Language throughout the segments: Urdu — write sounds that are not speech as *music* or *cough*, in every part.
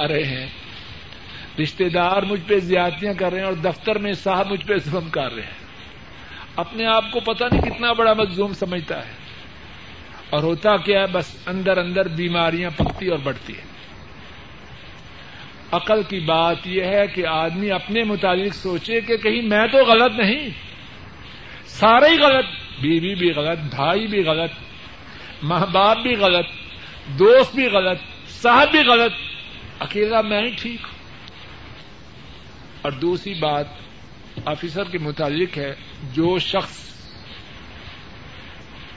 رہے ہیں۔ رشتے دار مجھ پہ زیادتیاں کر رہے ہیں اور دفتر میں صاحب مجھ پہ ظلم کر رہے ہیں۔ اپنے آپ کو پتہ نہیں کتنا بڑا مظلوم سمجھتا ہے۔ اور ہوتا کیا ہے، بس اندر اندر بیماریاں پکتی اور بڑھتی ہیں۔ عقل کی بات یہ ہے کہ آدمی اپنے متعلق سوچے کہ کہیں میں تو غلط نہیں۔ سارے ہی غلط، بیوی بھی غلط، بھائی بھی غلط، ماں باپ بھی غلط، دوست بھی غلط، صاحب بھی غلط۔ اکیلا میں ہی ٹھیک ہوں۔ اور دوسری بات، آفیسر کے متعلق ہے، جو شخص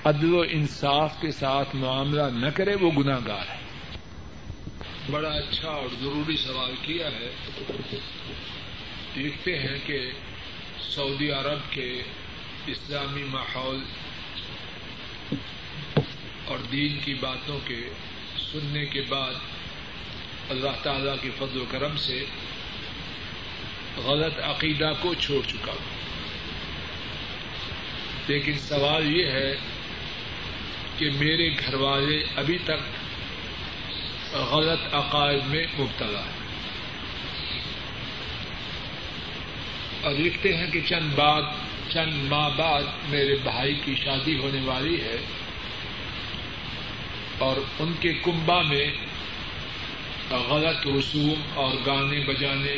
عدل و انصاف کے ساتھ معاملہ نہ کرے، وہ گناگار ہے۔ بڑا اچھا اور ضروری سوال کیا ہے۔ دیکھتے ہیں کہ سعودی عرب کے اسلامی ماحول اور دین کی باتوں کے سننے کے بعد اللہ تعالی کے فضل و کرم سے غلط عقیدہ کو چھوڑ چکا ہوں۔ لیکن سوال یہ ہے کہ میرے گھر والے ابھی تک غلط عقائد میں مبتلا ہے اور لکھتے ہیں کہ چند بعد، چند ماہ بعد میرے بھائی کی شادی ہونے والی ہے اور ان کے کنبا میں غلط رسوم اور گانے بجانے،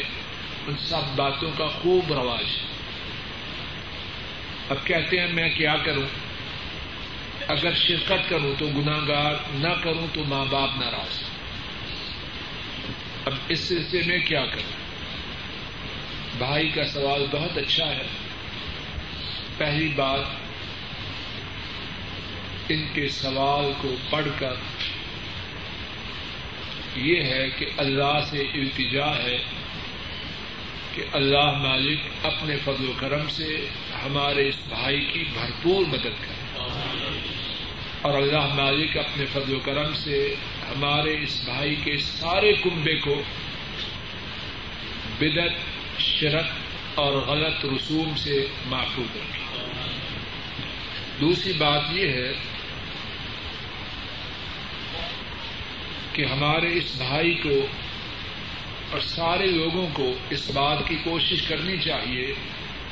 ان سب باتوں کا خوب رواج۔ ہے اب کہتے ہیں میں کیا کروں؟ اگر شرکت کروں تو گناگار نہ کروں تو ماں باپ ناراض۔ اب اس سلسلے میں کیا کروں؟ بھائی کا سوال بہت اچھا ہے۔ پہلی بات، ان کے سوال کو پڑھ کر یہ ہے کہ اللہ سے التجا ہے کہ اللہ مالک اپنے فضل و کرم سے ہمارے اس بھائی کی بھرپور مدد کرے۔ اور اللہ مالک اپنے فضل و کرم سے ہمارے اس بھائی کے سارے کنبے کو بدت شرک اور غلط رسوم سے محفوظ رکھے۔ دوسری بات یہ ہے کہ ہمارے اس بھائی کو اور سارے لوگوں کو اس بات کی کوشش کرنی چاہیے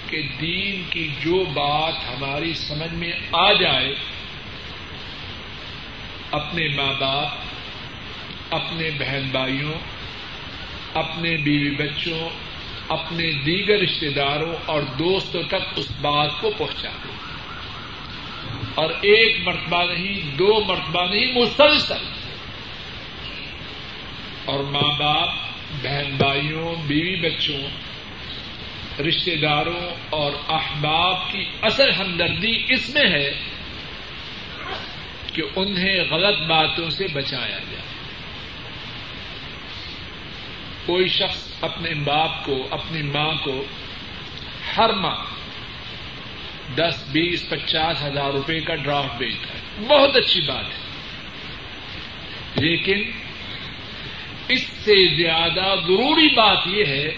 کہ دین کی جو بات ہماری سمجھ میں آ جائے، اپنے ماں باپ، اپنے بہن بھائیوں، اپنے بیوی بچوں، اپنے دیگر رشتے داروں اور دوستوں تک اس بات کو پہنچا دیں اور ایک مرتبہ نہیں، دو مرتبہ نہیں، مسلسل۔ اور ماں باپ، بہن بھائیوں، بیوی بچوں رشتے داروں اور احباب کی اصل ہمدردی اس میں ہے کہ انہیں غلط باتوں سے بچایا جائے۔ کوئی شخص اپنے باپ کو، اپنی ماں کو ہر ماہ دس، بیس، پچاس ہزار روپے کا ڈرافٹ بھیجتا ہے۔ بہت اچھی بات ہے۔ لیکن اس سے زیادہ ضروری بات یہ ہے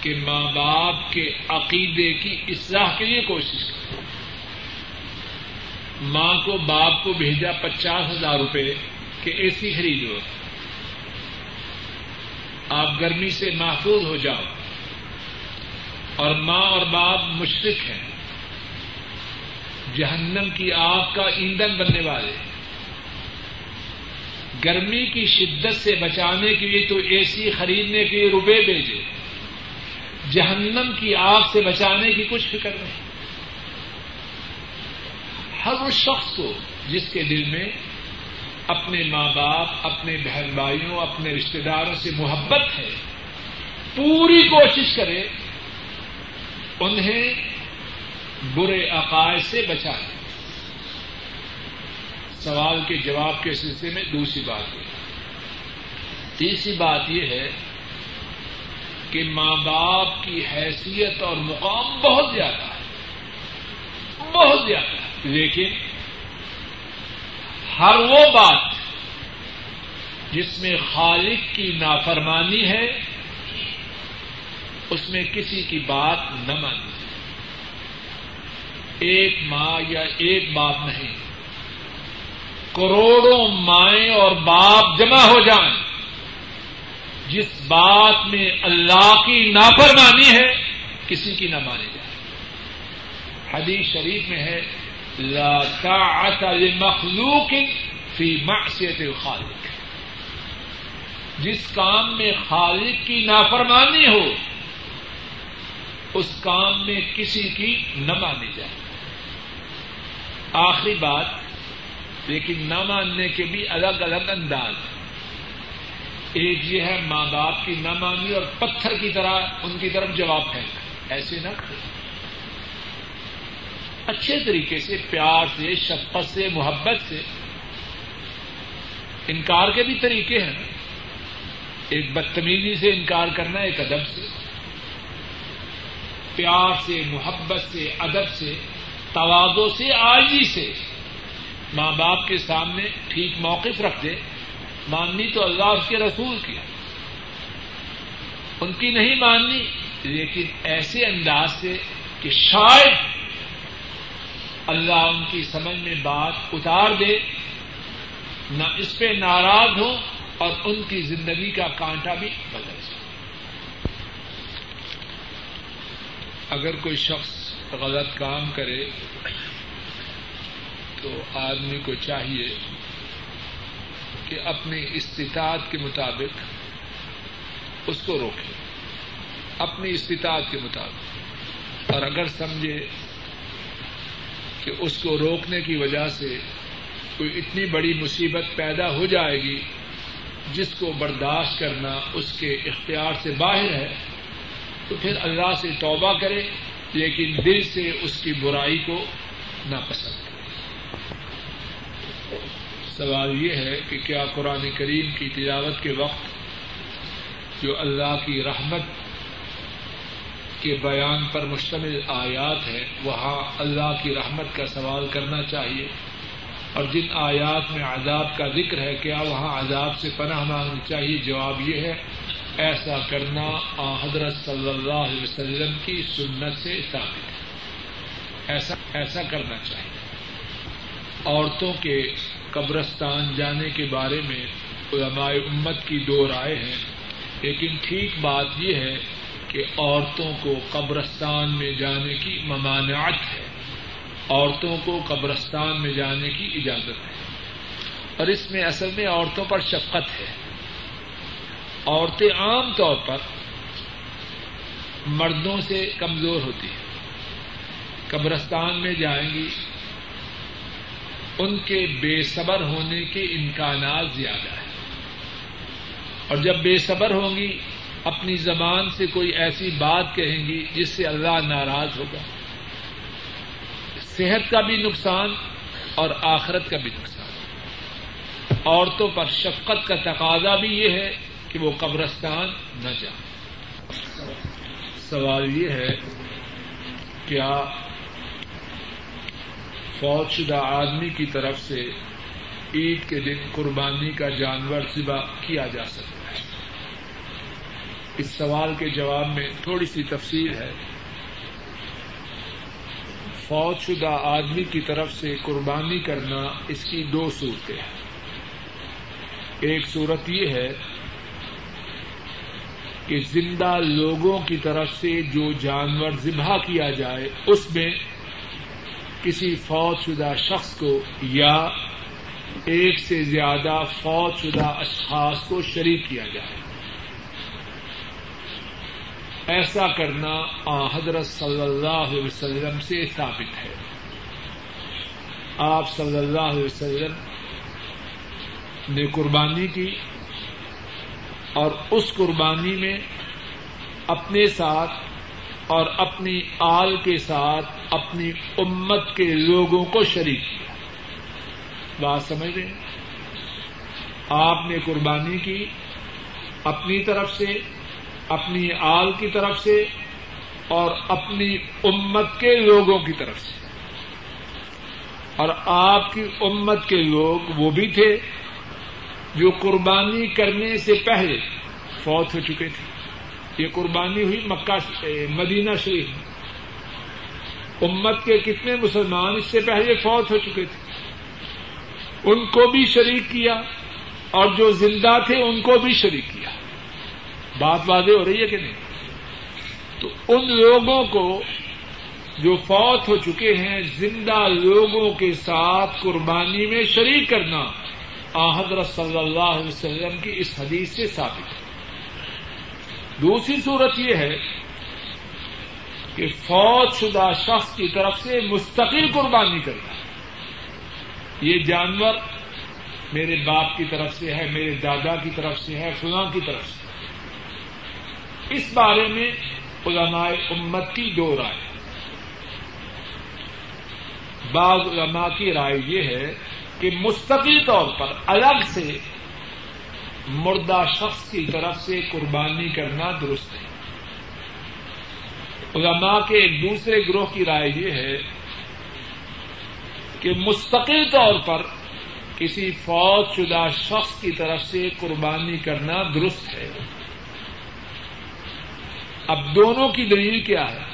کہ ماں باپ کے عقیدے کی اصلاح کے لیے کوشش کریں۔ ماں کو باپ کو بھیجا پچاس ہزار روپے کہ اے سی خریدو۔ آپ گرمی سے محفوظ ہو جاؤ۔ اور ماں اور باپ مشرق ہیں۔ جہنم کی آگ کا ایندھن بننے والے۔ ہیں گرمی کی شدت سے بچانے کے لیے تو اے سی خریدنے کے لیے روپے بھیجے۔ جہنم کی آگ سے بچانے کی کچھ فکر نہیں۔ ہر اس شخص کو جس کے دل میں اپنے ماں باپ، اپنے بہن بھائیوں، اپنے رشتے داروں سے محبت ہے، پوری کوشش کرے، انہیں برے عقائد سے بچائے۔ سوال کے جواب کے سلسلے میں دوسری بات یہ تیسری بات یہ ہے کہ ماں باپ کی حیثیت اور مقام بہت زیادہ ہے۔ بہت زیادہ ہے۔ لیکن ہر وہ بات جس میں خالق کی نافرمانی ہے، اس میں کسی کی بات نہ مانی۔ ایک ماں یا ایک باپ نہیں۔ کروڑوں مائیں اور باپ جمع ہو جائیں۔ جس بات میں اللہ کی نافرمانی ہے، کسی کی نہ مانی جائے حدیث شریف میں ہے، لا طاعت لمخلوق فی معصیت الخالق۔ جس کام میں خالق کی نافرمانی ہو، اس کام میں کسی کی نہ مانی جائے۔ آخری بات لیکن نہ ماننے کے بھی الگ الگ انداز ایک یہ ہے ماں باپ کی نہ مانی اور پتھر کی طرح ان کی طرف جواب پھینک ایسے نہ۔ اچھے طریقے سے، پیار سے، شفقت سے، محبت سے۔ انکار کے بھی طریقے ہیں۔ ایک بدتمیزی سے انکار کرنا، ایک ادب سے۔ پیار سے، محبت سے، ادب سے توازوں سے، آجی سے۔ ماں باپ کے سامنے ٹھیک موقف رکھ دے، ماننی تو اللہ اس کے رسول کی ان کی نہیں ماننی، لیکن ایسے انداز سے کہ شاید اللہ ان کی سمجھ میں بات اتار دے، نہ اس پہ ناراض ہو اور ان کی زندگی کا کانٹا بھی بدل جائے۔ اگر کوئی شخص غلط کام کرے تو آدمی کو چاہیے کہ اپنی استطاعت کے مطابق اس کو روکے، اپنی استطاعت کے مطابق۔ اور اگر سمجھے کہ اس کو روکنے کی وجہ سے کوئی اتنی بڑی مصیبت پیدا ہو جائے گی، جس کو برداشت کرنا اس کے اختیار سے باہر ہے، تو پھر اللہ سے توبہ کرے، لیکن دل سے اس کی برائی کو ناپسند کرے سوال یہ ہے کہ کیا قرآن کریم کی تلاوت کے وقت جو اللہ کی رحمت کے بیان پر مشتمل آیات ہے وہاں اللہ کی رحمت کا سوال کرنا چاہیے۔ اور جن آیات میں عذاب کا ذکر ہے، کیا وہاں عذاب سے پناہ مانگنی چاہیے؟ جواب یہ ہے، ایسا کرنا حضرت صلی اللہ علیہ وسلم کی سنت سے ثابت ہے۔ ایسا ایسا کرنا چاہیے۔ عورتوں کے قبرستان جانے کے بارے میں علماء امت کی دو رائے ہیں۔ لیکن ٹھیک بات یہ ہے کہ عورتوں کو قبرستان میں جانے کی ممانعت ہے۔ عورتوں کو قبرستان میں جانے کی اجازت ہے۔ اور اس میں اصل میں عورتوں پر شفقت ہے۔ عورتیں عام طور پر مردوں سے کمزور ہوتی ہیں۔ قبرستان میں جائیں گی ان کے بے صبر ہونے کے امکانات زیادہ ہیں۔ اور جب بے صبر ہوں گی، اپنی زبان سے کوئی ایسی بات کہیں گی جس سے اللہ ناراض ہوگا۔ صحت کا بھی نقصان اور آخرت کا بھی نقصان۔ عورتوں پر شفقت کا تقاضا بھی یہ ہے کہ وہ قبرستان نہ جائیں۔ سوال یہ ہے، کیا فوج شدہ آدمی کی طرف سے عید کے دن قربانی کا جانور ذبح کیا جا سکتا ہے۔ اس سوال کے جواب میں تھوڑی سی تفصیل ہے۔ فوج شدہ آدمی کی طرف سے قربانی کرنا اس کی دو صورتیں ہیں۔ ایک صورت یہ ہے کہ زندہ لوگوں کی طرف سے جو جانور ذبح کیا جائے، اس میں کسی فوج شدہ شخص کو یا ایک سے زیادہ فوج شدہ اشخاص کو شریک کیا جائے۔ ایسا کرنا آ حضرت صلی اللہ علیہ وسلم سے ثابت ہے۔ آپ صلی اللہ علیہ وسلم نے قربانی کی اور اس قربانی میں اپنے ساتھ اور اپنی آل کے ساتھ اپنی امت کے لوگوں کو شریک کیا۔ بات سمجھ رہے آپ نے قربانی کی اپنی طرف سے، اپنی آل کی طرف سے اور اپنی امت کے لوگوں کی طرف سے۔ اور آپ کی امت کے لوگ وہ بھی تھے جو قربانی کرنے سے پہلے فوت ہو چکے تھے۔ یہ قربانی ہوئی مکہ، مدینہ شریف میں۔ امت کے کتنے مسلمان اس سے پہلے فوت ہو چکے تھے۔ ان کو بھی شریک کیا اور جو زندہ تھے ان کو بھی شریک کیا۔ بات واضح ہو رہی ہے کہ نہیں؟ تو ان لوگوں کو جو فوت ہو چکے ہیں، زندہ لوگوں کے ساتھ قربانی میں شریک کرنا آ حضرت صلی اللہ علیہ وسلم کی اس حدیث سے ثابت ہے۔ دوسری صورت یہ ہے کہ فوج شدہ شخص کی طرف سے مستقل قربانی کرنا یہ جانور میرے باپ کی طرف سے ہے، میرے دادا کی طرف سے ہے، فلاں کی طرف سے اس بارے میں علماء امت کی دو رائے۔ بعض علماء کی رائے یہ ہے کہ مستقل طور پر الگ سے مردہ شخص کی طرف سے قربانی کرنا درست ہے۔ علماء کے ایک دوسرے گروہ کی رائے یہ ہے کہ مستقل طور پر کسی فوج شدہ شخص کی طرف سے قربانی کرنا درست ہے۔ اب دونوں کی دلیل کیا ہے؟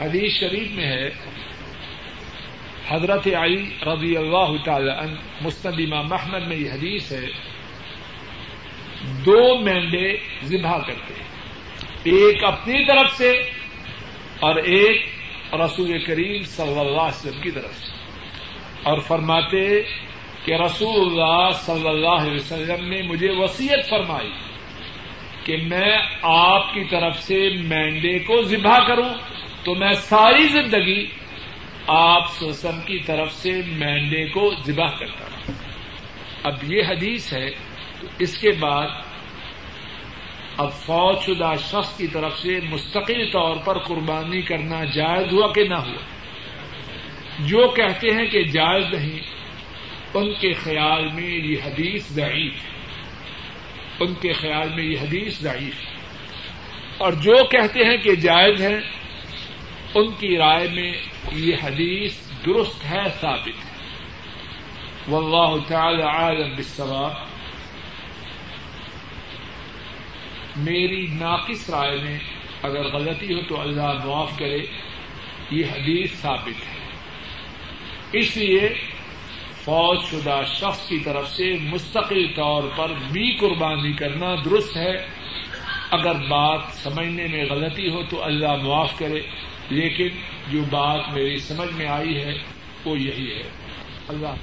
حدیث شریف میں ہے، حضرت علی رضی اللہ تعالی عنہ امام محمد میں یہ حدیث ہے، دو مینڈے ذبح کرتے ہیں۔ ایک اپنی طرف سے اور ایک رسول کریم صلی اللہ علیہ وسلم کی طرف سے۔ اور فرماتے کہ رسول اللہ صلی اللہ علیہ وسلم نے مجھے وسیعت فرمائی کہ میں آپ کی طرف سے مینڈے کو ذبح کروں، تو میں ساری زندگی آپ سوسم کی طرف سے مینڈے کو ذبح کرتا ہوں اب یہ حدیث ہے، تو اس کے بعد اب فوج شدہ شخص کی طرف سے مستقل طور پر قربانی کرنا جائز ہوا کہ نہ ہوا؟ جو کہتے ہیں کہ جائز نہیں، ان کے خیال میں یہ حدیث ضعیف ہے۔ ان کے خیال میں یہ حدیث ضعیف ہے۔ اور جو کہتے ہیں کہ جائز ہے ان کی رائے میں یہ حدیث درست ہے، ثابت ہے۔ واللہ تعالی عالم بالصواب۔ میری ناقص رائے میں اگر غلطی ہو تو اللہ معاف کرے، یہ حدیث ثابت ہے۔ اس لیے فوج شدہ شخص کی طرف سے مستقل طور پر بھی قربانی کرنا درست ہے۔ اگر بات سمجھنے میں غلطی ہو تو اللہ معاف کرے، لیکن جو بات میری سمجھ میں آئی ہے، وہ یہی ہے۔ اللہ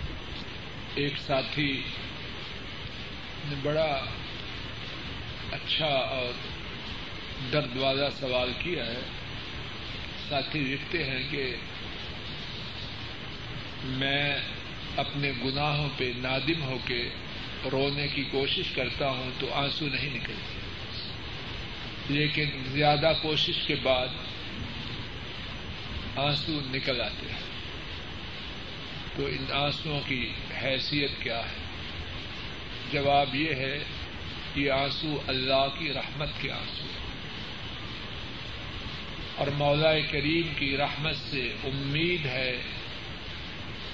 ایک ساتھی نے بڑا اچھا اور درد والا سوال کیا ہے۔ ساتھی لکھتے ہیں کہ میں اپنے گناہوں پہ نادم ہو کے رونے کی کوشش کرتا ہوں تو آنسو نہیں نکلتے۔ لیکن زیادہ کوشش کے بعد آنسو نکل آتے ہیں۔ تو ان آنسو کی حیثیت کیا ہے؟ جواب یہ ہے یہ آنسو اللہ کی رحمت کے آنسو اور مولا کریم کی رحمت سے امید ہے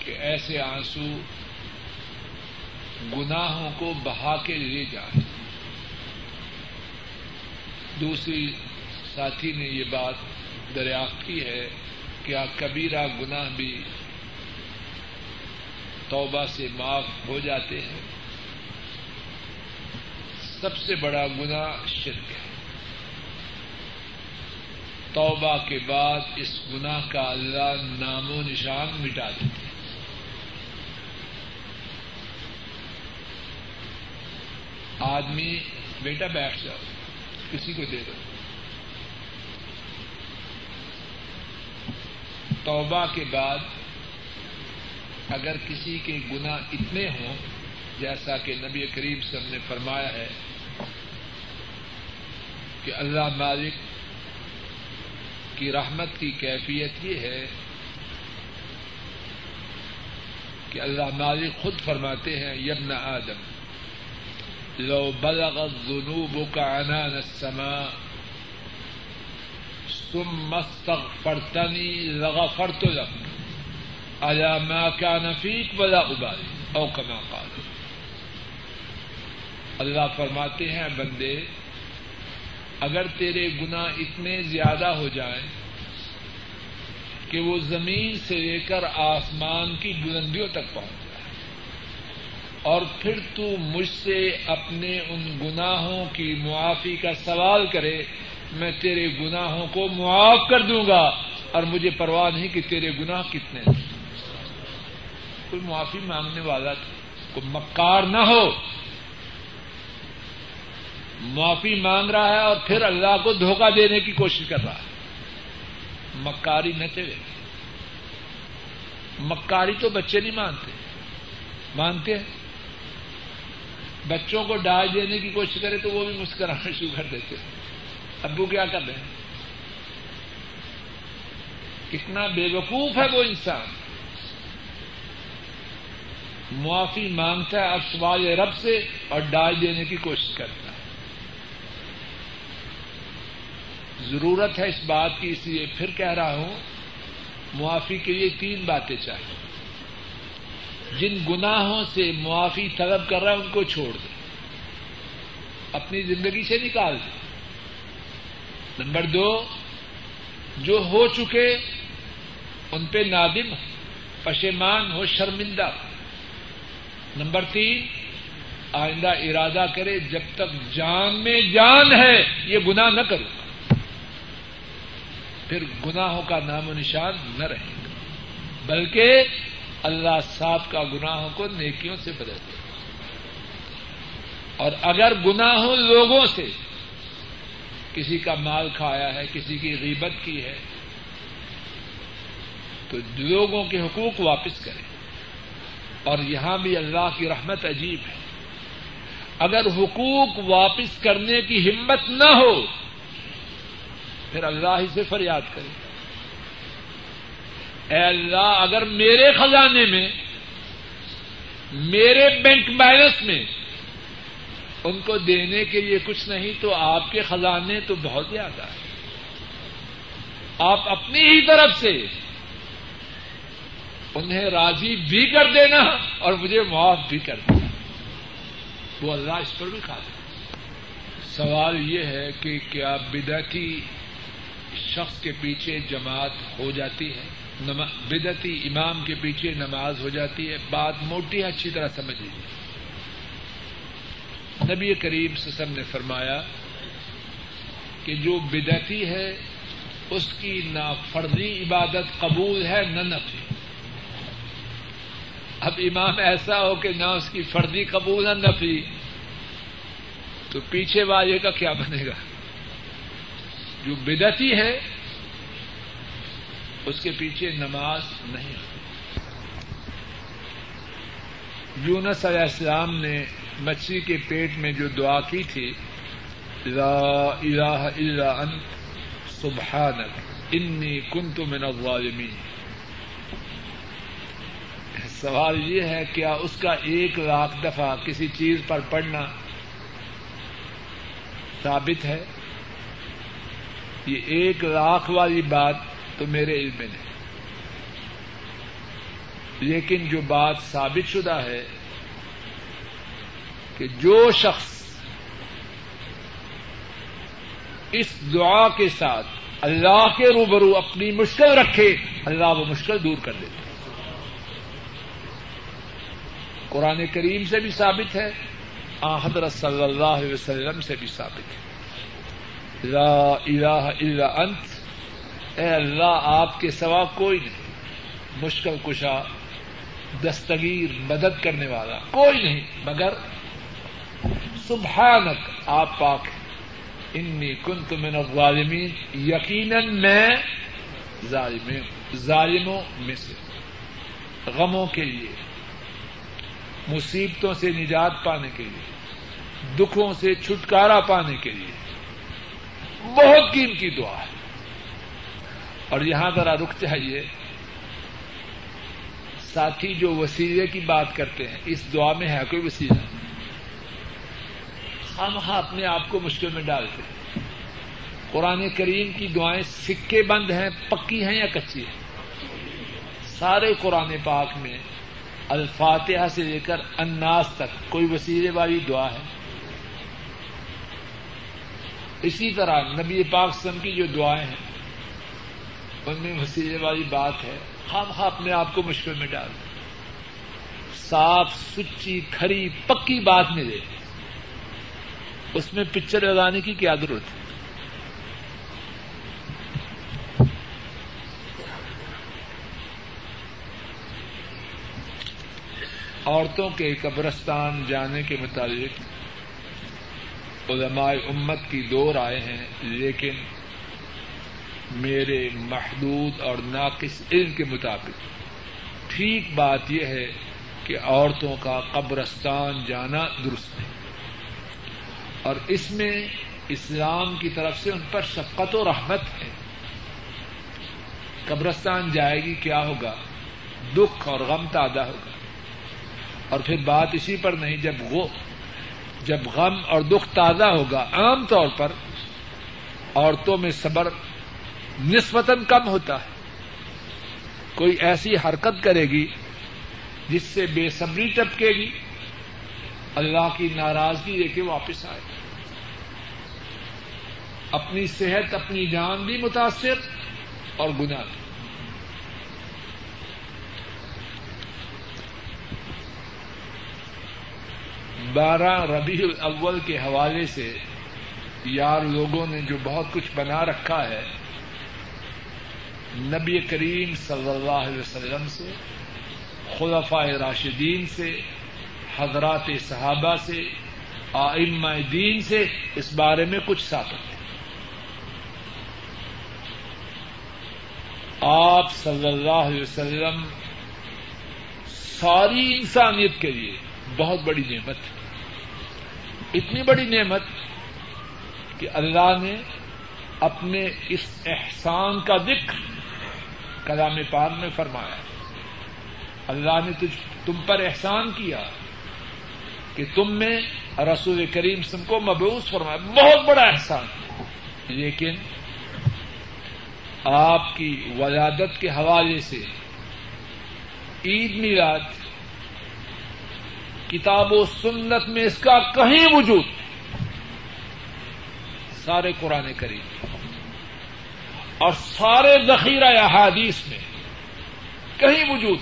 کہ ایسے آنسو گناہوں کو بہا کے لے جائیں۔ دوسری ساتھی نے یہ بات دریافت کی ہے کیا کبیرہ گناہ بھی توبہ سے معاف ہو جاتے ہیں۔ سب سے بڑا گناہ شرک ہے۔ توبہ کے بعد اس گناہ کا اللہ نام و نشان مٹا دیتے ہیں۔ آدمی، بیٹا بیٹھ جاؤ، کسی کو دے دو۔ توبہ کے بعد اگر کسی کے گنا اتنے ہوں جیسا کہ نبی کریم سب نے فرمایا ہے کہ اللہ مالک کی رحمت کی کیفیت یہ ہے کہ اللہ مالک خود فرماتے ہیں یبن آدم، لو بلغت ذنوبك عنان السماء، ثم استغفرتني لغفرت لك على ما كان فيك ولا ابالي او كما قال۔ اللہ فرماتے ہیں، بندے، اگر تیرے گنا اتنے زیادہ ہو جائیں کہ وہ زمین سے لے کر آسمان کی بلندیوں تک پہنچ جائے، اور پھر تو مجھ سے اپنے ان گناہوں کی معافی کا سوال کرے، میں تیرے گناہوں کو معاف کر دوں گا، اور مجھے پرواہ نہیں کہ تیرے گناہ کتنے ہیں۔ کوئی معافی مانگنے والا کوئی مکار نہ ہو۔ معافی مانگ رہا ہے اور پھر اللہ کو دھوکہ دینے کی کوشش کر رہا ہے۔ مکاری نہ چلے مکاری تو بچے نہیں مانتے۔ مانتے ہیں۔ بچوں کو ڈال دینے کی کوشش کرے تو وہ بھی مسکرانا شروع کر دیتے ہیں۔ ابو کیا کر رہے ہیں؟ کتنا بے وقوف ہے وہ انسان۔ معافی مانگتا ہے اب سوال رب سے اور ڈال دینے کی کوشش کرتا ہے۔ ضرورت ہے اس بات کی، اس لیے پھر کہہ رہا ہوں، معافی کے لیے تین باتیں چاہیے۔ جن گناہوں سے معافی طلب کر رہا ہے، ان کو چھوڑ دیں۔ اپنی زندگی سے نکال دیں۔ نمبر دو، جو ہو چکے، ان پہ نادم، پشیمان ہو، شرمندہ۔ نمبر تین، آئندہ ارادہ کرے، جب تک جان میں جان ہے، یہ گناہ نہ کرو۔ پھر گناہوں کا نام و نشان نہ رہے گا۔ بلکہ اللہ صاحب کا گناہوں کو نیکیوں سے بدل دے اور اگر گناہوں لوگوں سے کسی کا مال کھایا ہے، کسی کی غیبت کی ہے، تو لوگوں کے حقوق واپس کرے اور یہاں بھی اللہ کی رحمت عجیب ہے۔ اگر حقوق واپس کرنے کی ہمت نہ ہو پھر اللہ ہی سے فریاد کرے اے اللہ، اگر میرے خزانے میں، میرے بینک بیلنس میں ان کو دینے کے لیے کچھ نہیں، تو آپ کے خزانے تو بہت زیادہ ہیں۔ آپ اپنی ہی طرف سے انہیں راضی بھی کر دینا اور مجھے معاف بھی کر دینا۔ وہ اللہ اس پر بھی کھا سوال یہ ہے کہ کیا بدعتی شخص کے پیچھے جماعت ہو جاتی ہے بدعتی امام کے پیچھے نماز ہو جاتی ہے، بات موٹی اچھی طرح سمجھ لیجیے نبی کریم سسم نے فرمایا کہ جو بدعتی ہے، اس کی نہ فرضی عبادت قبول ہے، نہ نفی۔ اب امام ایسا ہو کہ نہ اس کی فرضی قبول نہ نفی۔ تو پیچھے والے کا کیا بنے گا؟ جو بدتی ہے، اس کے پیچھے نماز نہیں۔ یونس علیہ السلام نے مچھلی کے پیٹ میں جو دعا کی تھی، لا الہ الا انت، سبحانک، انی کنت من الظالمین۔ سوال یہ ہے، کیا اس کا ایک لاکھ دفعہ کسی چیز پر پڑھنا ثابت ہے؟ یہ ایک لاکھ والی بات تو میرے علم میں نہیں۔ لیکن جو بات ثابت شدہ ہے کہ جو شخص اس دعا کے ساتھ اللہ کے روبرو اپنی مشکل رکھے، اللہ وہ مشکل دور کر دیتے قرآن کریم سے بھی ثابت ہے آ حضرت صلی اللہ علیہ وسلم سے بھی ثابت ہے۔ لا الہ الا انت۔ اے اللہ، آپ کے سوا کوئی نہیں۔ مشکل کشا، دستگیر، مدد کرنے والا کوئی نہیں۔ مگر سبحانک، آپ پاک انی کنت من الظالمین۔ یقیناً میں ظالم ظالموں میں سے۔ غموں کے لیے، مصیبتوں سے نجات پانے کے لیے، دکھوں سے چھٹکارا پانے کے لیے۔ بہت قیمتی دعا ہے۔ اور یہاں ذرا رک چاہیے۔ ساتھی جو وسیلے کی بات کرتے ہیں، اس دعا میں ہے کوئی وسیلہ؟ ہم ہاں اپنے آپ کو مشکل میں ڈالتے ہیں۔ قرآن کریم کی دعائیں سکے بند ہیں، پکی ہیں یا کچی ہیں؟ سارے قرآن پاک میں الفاتحہ سے لے کر اناس تک کوئی وسیلے والی دعا ہے؟ اسی طرح نبی پاک سم کی جو دعائیں ہیں، ان میں وسیلے والی بات ہے ہم ہاں اپنے آپ کو مشکل میں ڈال۔ دیں صاف، سچی، کھری، پکی بات ملے۔ اس میں پکچر لگانے کی کیا ضرورت ہے؟ عورتوں کے قبرستان جانے کے متعلق علماء امت کی دو رائے ہیں، لیکن میرے محدود اور ناقص علم کے مطابق، ٹھیک بات یہ ہے کہ عورتوں کا قبرستان جانا درست ہے۔ اور اس میں اسلام کی طرف سے ان پر شفقت و رحمت ہے۔ قبرستان جائے گی کیا ہوگا؟ دکھ اور غم تازہ ہوگا۔ اور پھر بات اسی پر نہیں، جب وہ جب غم اور دکھ تازہ ہوگا عام طور پر، عورتوں میں صبر نسبتاً کم ہوتا ہے۔ کوئی ایسی حرکت کرے گی جس سے بے صبری ٹپکے گی۔ اللہ کی ناراضگی لے کے واپس آئے۔ اپنی صحت، اپنی جان بھی متاثر اور گناہ بھی۔ بارہ ربیع الاول کے حوالے سے یار لوگوں نے جو بہت کچھ بنا رکھا ہے، نبی کریم صلی اللہ علیہ وسلم سے خلفاء راشدین سے، حضرات صحابہ سے، آئمہ دین سے اس بارے میں کچھ ثابت ہے آپ صلی اللہ علیہ وسلم ساری انسانیت کے لیے بہت بڑی نعمت اتنی بڑی نعمت کہ اللہ نے اپنے اس احسان کا ذکر کلام پاک میں فرمایا۔ اللہ نے تجھ تم پر احسان کیا کہ تم میں رسول کریم سم کو مبوس فرمایا۔ بہت بڑا احسان۔ لیکن آپ کی ولادت کے حوالے سے عید میلاد کتاب و سنت میں اس کا کہیں وجود سارے قرآن کریم اور سارے ذخیرہ احادیث میں کہیں وجود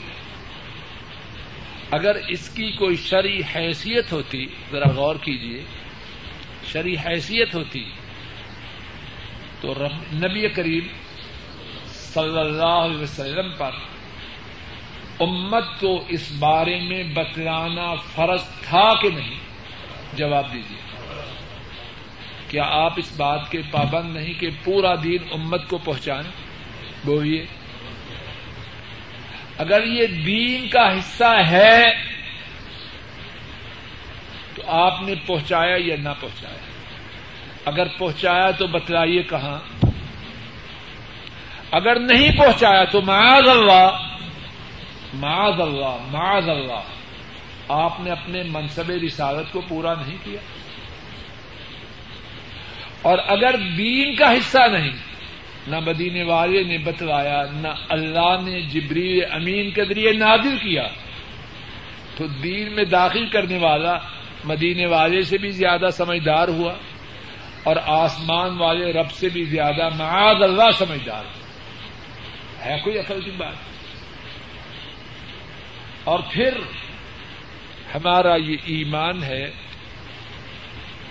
اگر اس کی کوئی شرع حیثیت ہوتی، ذرا غور کیجیے شرع حیثیت ہوتی تو نبی کریم صلی اللہ علیہ وسلم پر امت کو اس بارے میں بتلانا فرض تھا کہ نہیں؟ جواب دیجیے کیا آپ اس بات کے پابند نہیں کہ پورا دین امت کو پہنچائیں؟ بولیے۔ اگر یہ دین کا حصہ ہے تو آپ نے پہنچایا یا نہ پہنچایا؟ اگر پہنچایا تو بتلائیے کہاں۔ اگر نہیں پہنچایا تو معاذ اللہ معاذ اللہ معاذ اللہ۔ آپ نے اپنے منصب رسالت کو پورا نہیں کیا۔ اور اگر دین کا حصہ نہیں، نہ مدینے والے نے بتلایا، نہ اللہ نے جبری امین کے ذریعے نازل کیا۔ تو دین میں داخل کرنے والا مدینے والے سے بھی زیادہ سمجھدار ہوا، اور آسمان والے رب سے بھی زیادہ معاذ اللہ سمجھدار۔ ہوا ہے کوئی عقل کی بات؟ اور پھر ہمارا یہ ایمان ہے،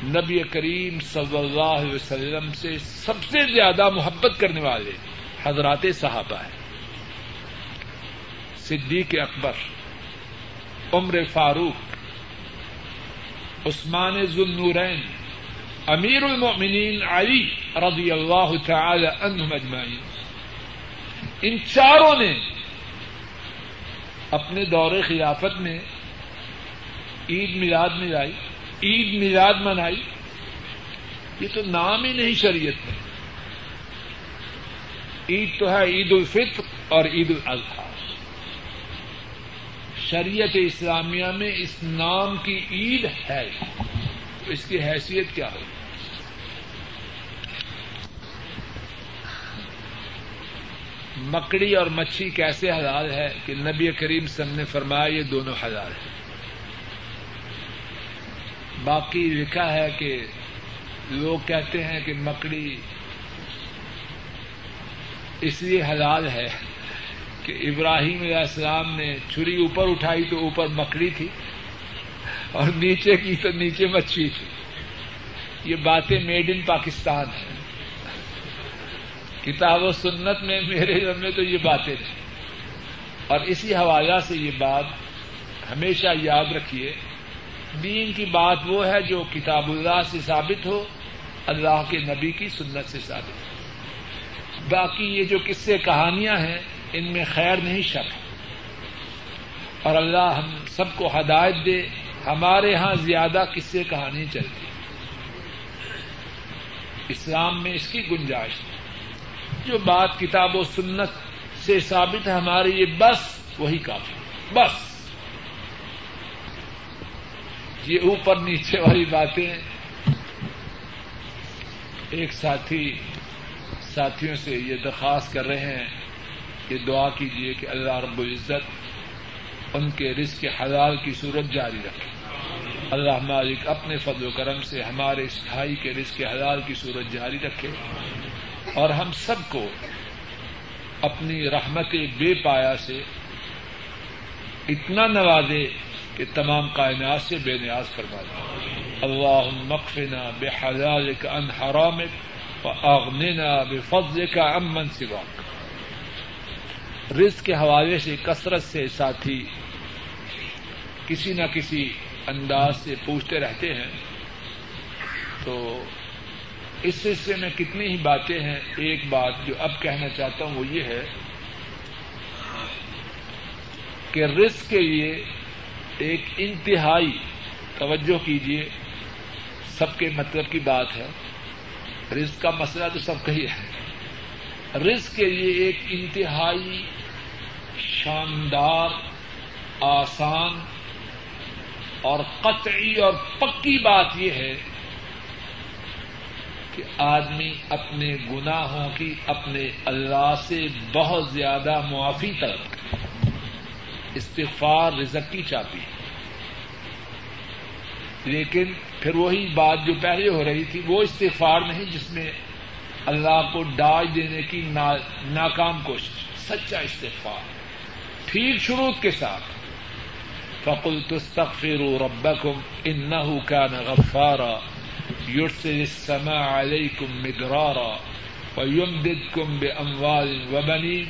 نبی کریم صلی اللہ علیہ وسلم سے سب سے زیادہ محبت کرنے والے حضرات صحابہ ہیں۔ صدیق اکبر، عمر فاروق، عثمان ذنورین امیر المؤمنین علی رضی اللہ تعالی عنہم اجمعین۔ ان چاروں نے اپنے دور خلافت میں عید میلاد ملائی عید میلاد منائی۔ یہ تو نام ہی نہیں شریعت میں۔ عید تو ہے عید الفطر اور عید الاضحیٰ۔ شریعت اسلامیہ میں اس نام کی عید ہے۔ تو اس کی حیثیت کیا ہوگی؟ مکڑی اور مچھی کیسے حلال ہے کہ نبی کریم سم نے فرمایا یہ دونوں حلال ہیں۔ باقی لکھا ہے کہ لوگ کہتے ہیں کہ مکڑی اس لیے حلال ہے کہ ابراہیم علیہ السلام نے چھری اوپر اٹھائی تو اوپر مکڑی تھی اور نیچے کی تو نیچے مچھلی تھی۔ یہ باتیں میڈ ان پاکستان ہیں۔ کتاب و سنت میں میرے گھر میں تو یہ باتیں تھیں۔ اور اسی حوالہ سے یہ بات ہمیشہ یاد رکھیے۔ دین کی بات وہ ہے جو کتاب اللہ سے ثابت ہو، اللہ کے نبی کی سنت سے ثابت ہو۔ باقی یہ جو قصے کہانیاں ہیں، ان میں خیر نہیں شک اور اللہ ہم سب کو ہدایت دے، ہمارے ہاں زیادہ قصے کہانی چلتی اسلام میں اس کی گنجائش۔ جو بات کتاب و سنت سے ثابت ہے، ہمارے یہ بس وہی کافی۔ بس۔ یہ اوپر نیچے والی باتیں ایک ساتھی ساتھیوں سے یہ درخواست کر رہے ہیں کہ دعا کیجیے کہ اللہ رب العزت ان کے رزق حلال کی صورت جاری رکھے۔ اللہ مالک اپنے فضل و کرم سے ہمارے اس بھائی کے رزق حلال کی صورت جاری رکھے۔ اور ہم سب کو اپنی رحمت بے پایا سے اتنا نوازے کہ تمام کائنات سے بے نیاز فرما دے۔ اللہ مقفنا بے حلال کا ان حرامک و بے فضل کا امن سوا رزق کے حوالے سے، کثرت سے ساتھی، کسی نہ کسی انداز سے پوچھتے رہتے ہیں تو اس سلسلے میں کتنی ہی باتیں ہیں، ایک بات جو اب کہنا چاہتا ہوں وہ یہ ہے کہ رزق کے لیے ایک انتہائی توجہ کیجیے سب کے مطلب کی بات ہے۔ رزق کا مسئلہ تو سب کا ہی ہے۔ رزق کے لیے ایک انتہائی شاندار، آسان اور قطعی اور پکی بات یہ ہے کہ آدمی اپنے گناہوں کی اپنے اللہ سے بہت زیادہ معافی طلب استغفار رزق کی چاپی لیکن پھر وہی بات جو پہلے ہو رہی تھی، وہ استغفار نہیں جس میں اللہ کو ڈاج دینے کی ناکام کوشش، سچا استغفار۔ ٹھیک شروع کے ساتھ فقل تستغفروا ربكم انه كان غفارا۔ يرسل السماء عليكم مدرارا ويمددكم باموال وبنين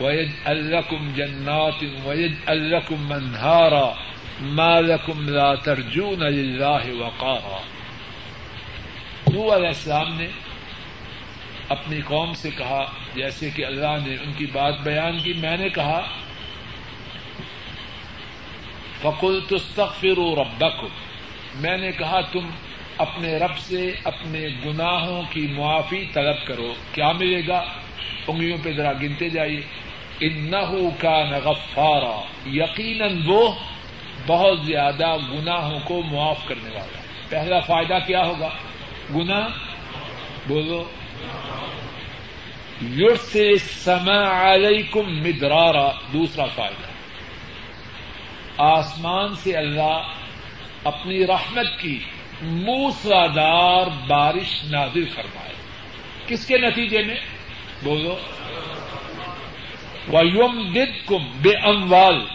ويجعل لكم جنات ويجعل لكم منهارا ما لكم لا ترجون لله وقارا۔ نو علیہ السلام نے اپنی قوم سے کہا، جیسے کہ اللہ نے ان کی بات بیان کی، میں نے کہا فقل تستغفروا ربکم میں نے کہا، تم اپنے رب سے اپنے گناہوں کی معافی طلب کرو۔ کیا ملے گا؟ انگلیوں پہ ذرا گنتے جائیے۔ انہو کا نغفارا یقیناً وہ بہت زیادہ گناہوں کو معاف کرنے والا پہلا فائدہ کیا ہوگا؟ گنا بولو۔ یور سے سما علیکم مدرارا۔ دوسرا فائدہ۔ آسمان سے اللہ اپنی رحمت کی موسلادار بارش نازل فرمائے۔ کس کے نتیجے میں؟ بولو۔ وم دد کم بے اموال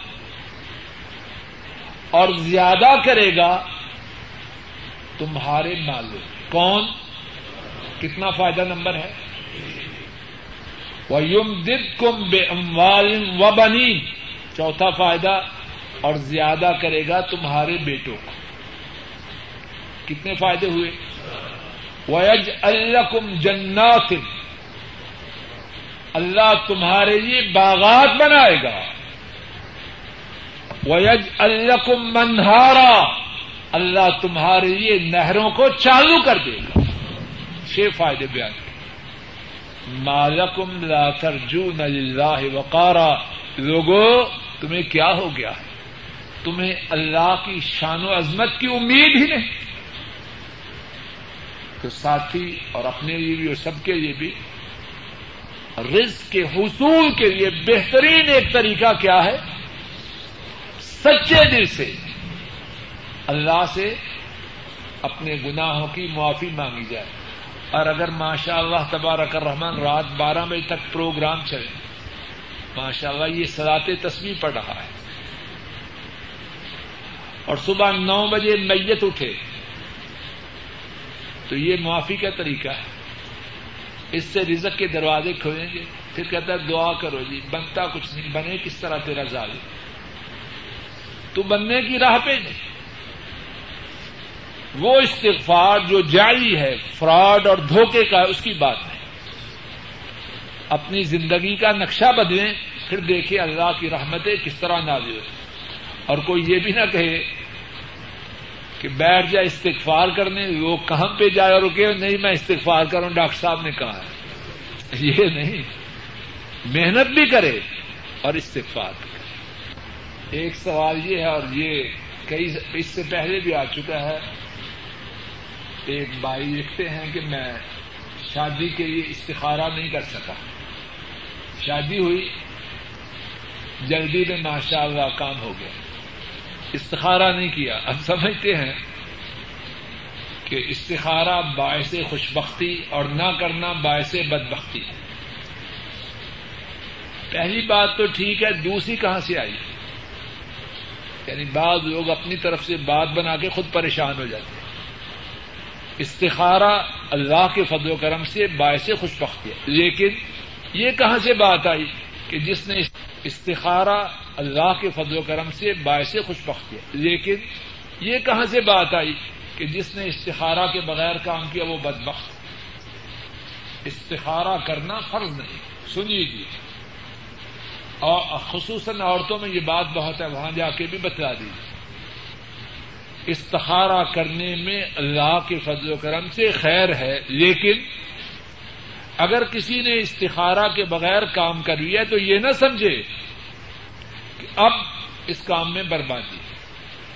اور زیادہ کرے گا تمہارے مال۔ کون؟ کتنا فائدہ نمبر ہے؟ وم دد کم بے اموال و بنی چوتھا فائدہ، اور زیادہ کرے گا تمہارے بیٹوں کو۔ کتنے فائدے ہوئے؟ ویج الکم جنات، اللہ تمہارے لیے باغات بنائے گا۔ ویج الکم منہارا اللہ تمہارے لیے نہروں کو چالو کر دے گا۔ چھ فائدے بیان۔ مالکم لا ترجون اللہ وقارا۔ لوگوں تمہیں کیا ہو گیا؟ ہے تمہیں اللہ کی شان و عظمت کی امید ہی نہیں۔ تو ساتھی اور اپنے لیے بھی اور سب کے لیے بھی رزق کے حصول کے لیے بہترین ایک طریقہ کیا ہے؟ سچے دل سے اللہ سے اپنے گناہوں کی معافی مانگی جائے۔ اور اگر ماشاء اللہ تبارک الرحمان رات بارہ بجے تک پروگرام چلے ماشاء اللہ یہ سلاط تصویر پڑھ رہا ہے۔ اور صبح نو بجے میت اٹھے۔ تو یہ معافی کا طریقہ ہے۔ اس سے رزق کے دروازے کھولیں گے۔ پھر کہتا ہے، دعا کرو جی بنتا کچھ نہیں، بنے کس طرح تیرا ظالم؟ تو بننے کی راہ پہ نہیں۔ وہ استغفار جو جعلی ہے، فراڈ اور دھوکے کا، اس کی بات نہیں۔ اپنی زندگی کا نقشہ بدلیں، پھر دیکھیں اللہ کی رحمتیں کس طرح نازل اور کوئی یہ بھی نہ کہے کہ بیٹھ جائے استغفار کرنے وہ کہاں پہ جائے اور رکے نہیں، میں استغفار کروں ڈاکٹر صاحب نے کہا ہے۔ *laughs* یہ نہیں۔ محنت بھی کرے اور استغفار بھی کرے۔ ایک سوال یہ ہے اور یہ کئی اس سے پہلے بھی آ چکا ہے۔ ایک بھائی لکھتے ہیں کہ میں شادی کے لیے استخارہ نہیں کر سکا۔ شادی ہوئی، جلدی میں ماشاء اللہ کام ہو گیا۔ استخارہ نہیں کیا۔ اب سمجھتے ہیں کہ استخارہ باعث خوشبختی اور نہ کرنا باعث بدبختی۔ پہلی بات تو ٹھیک ہے، دوسری کہاں سے آئی؟ یعنی بعض لوگ اپنی طرف سے بات بنا کے خود پریشان ہو جاتے ہیں۔ استخارہ اللہ کے فضل و کرم سے باعث خوش بختی ہے۔ لیکن یہ کہاں سے بات آئی؟ کہ جس نے استخارہ اللہ کے فضل و کرم سے باعث خوش بختی ہے لیکن یہ کہاں سے بات آئی کہ جس نے استخارہ کے بغیر کام کیا وہ بدبخت؟ استخارہ کرنا فرض نہیں۔ سنیے جی اور خصوصاً عورتوں میں یہ بات بہت ہے، وہاں جا کے بھی بتلا دیجیے استخارہ کرنے میں اللہ کے فضل و کرم سے خیر ہے، لیکن اگر کسی نے استخارہ کے بغیر کام کر لیا تو یہ نہ سمجھے کہ اب اس کام میں بربادی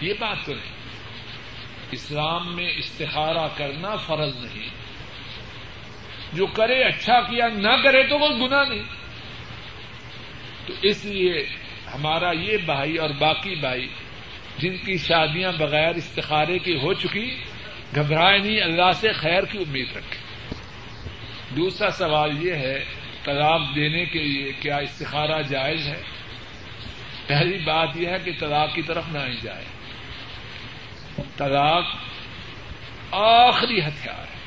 یہ بات تو نہیں۔ اسلام میں استخارہ کرنا فرض نہیں۔ جو کرے اچھا کیا، نہ کرے تو وہ گنا نہیں۔ تو اس لیے ہمارا یہ بھائی اور باقی بھائی جن کی شادیاں بغیر استخارے کی ہو چکی، گھبرائے نہیں، اللہ سے خیر کی امید رکھے۔ دوسرا سوال یہ ہے، طلاق دینے کے لیے کیا استخارہ جائز ہے؟ پہلی بات یہ ہے کہ طلاق کی طرف نہ ہی جائے۔ طلاق آخری ہتھیار ہے۔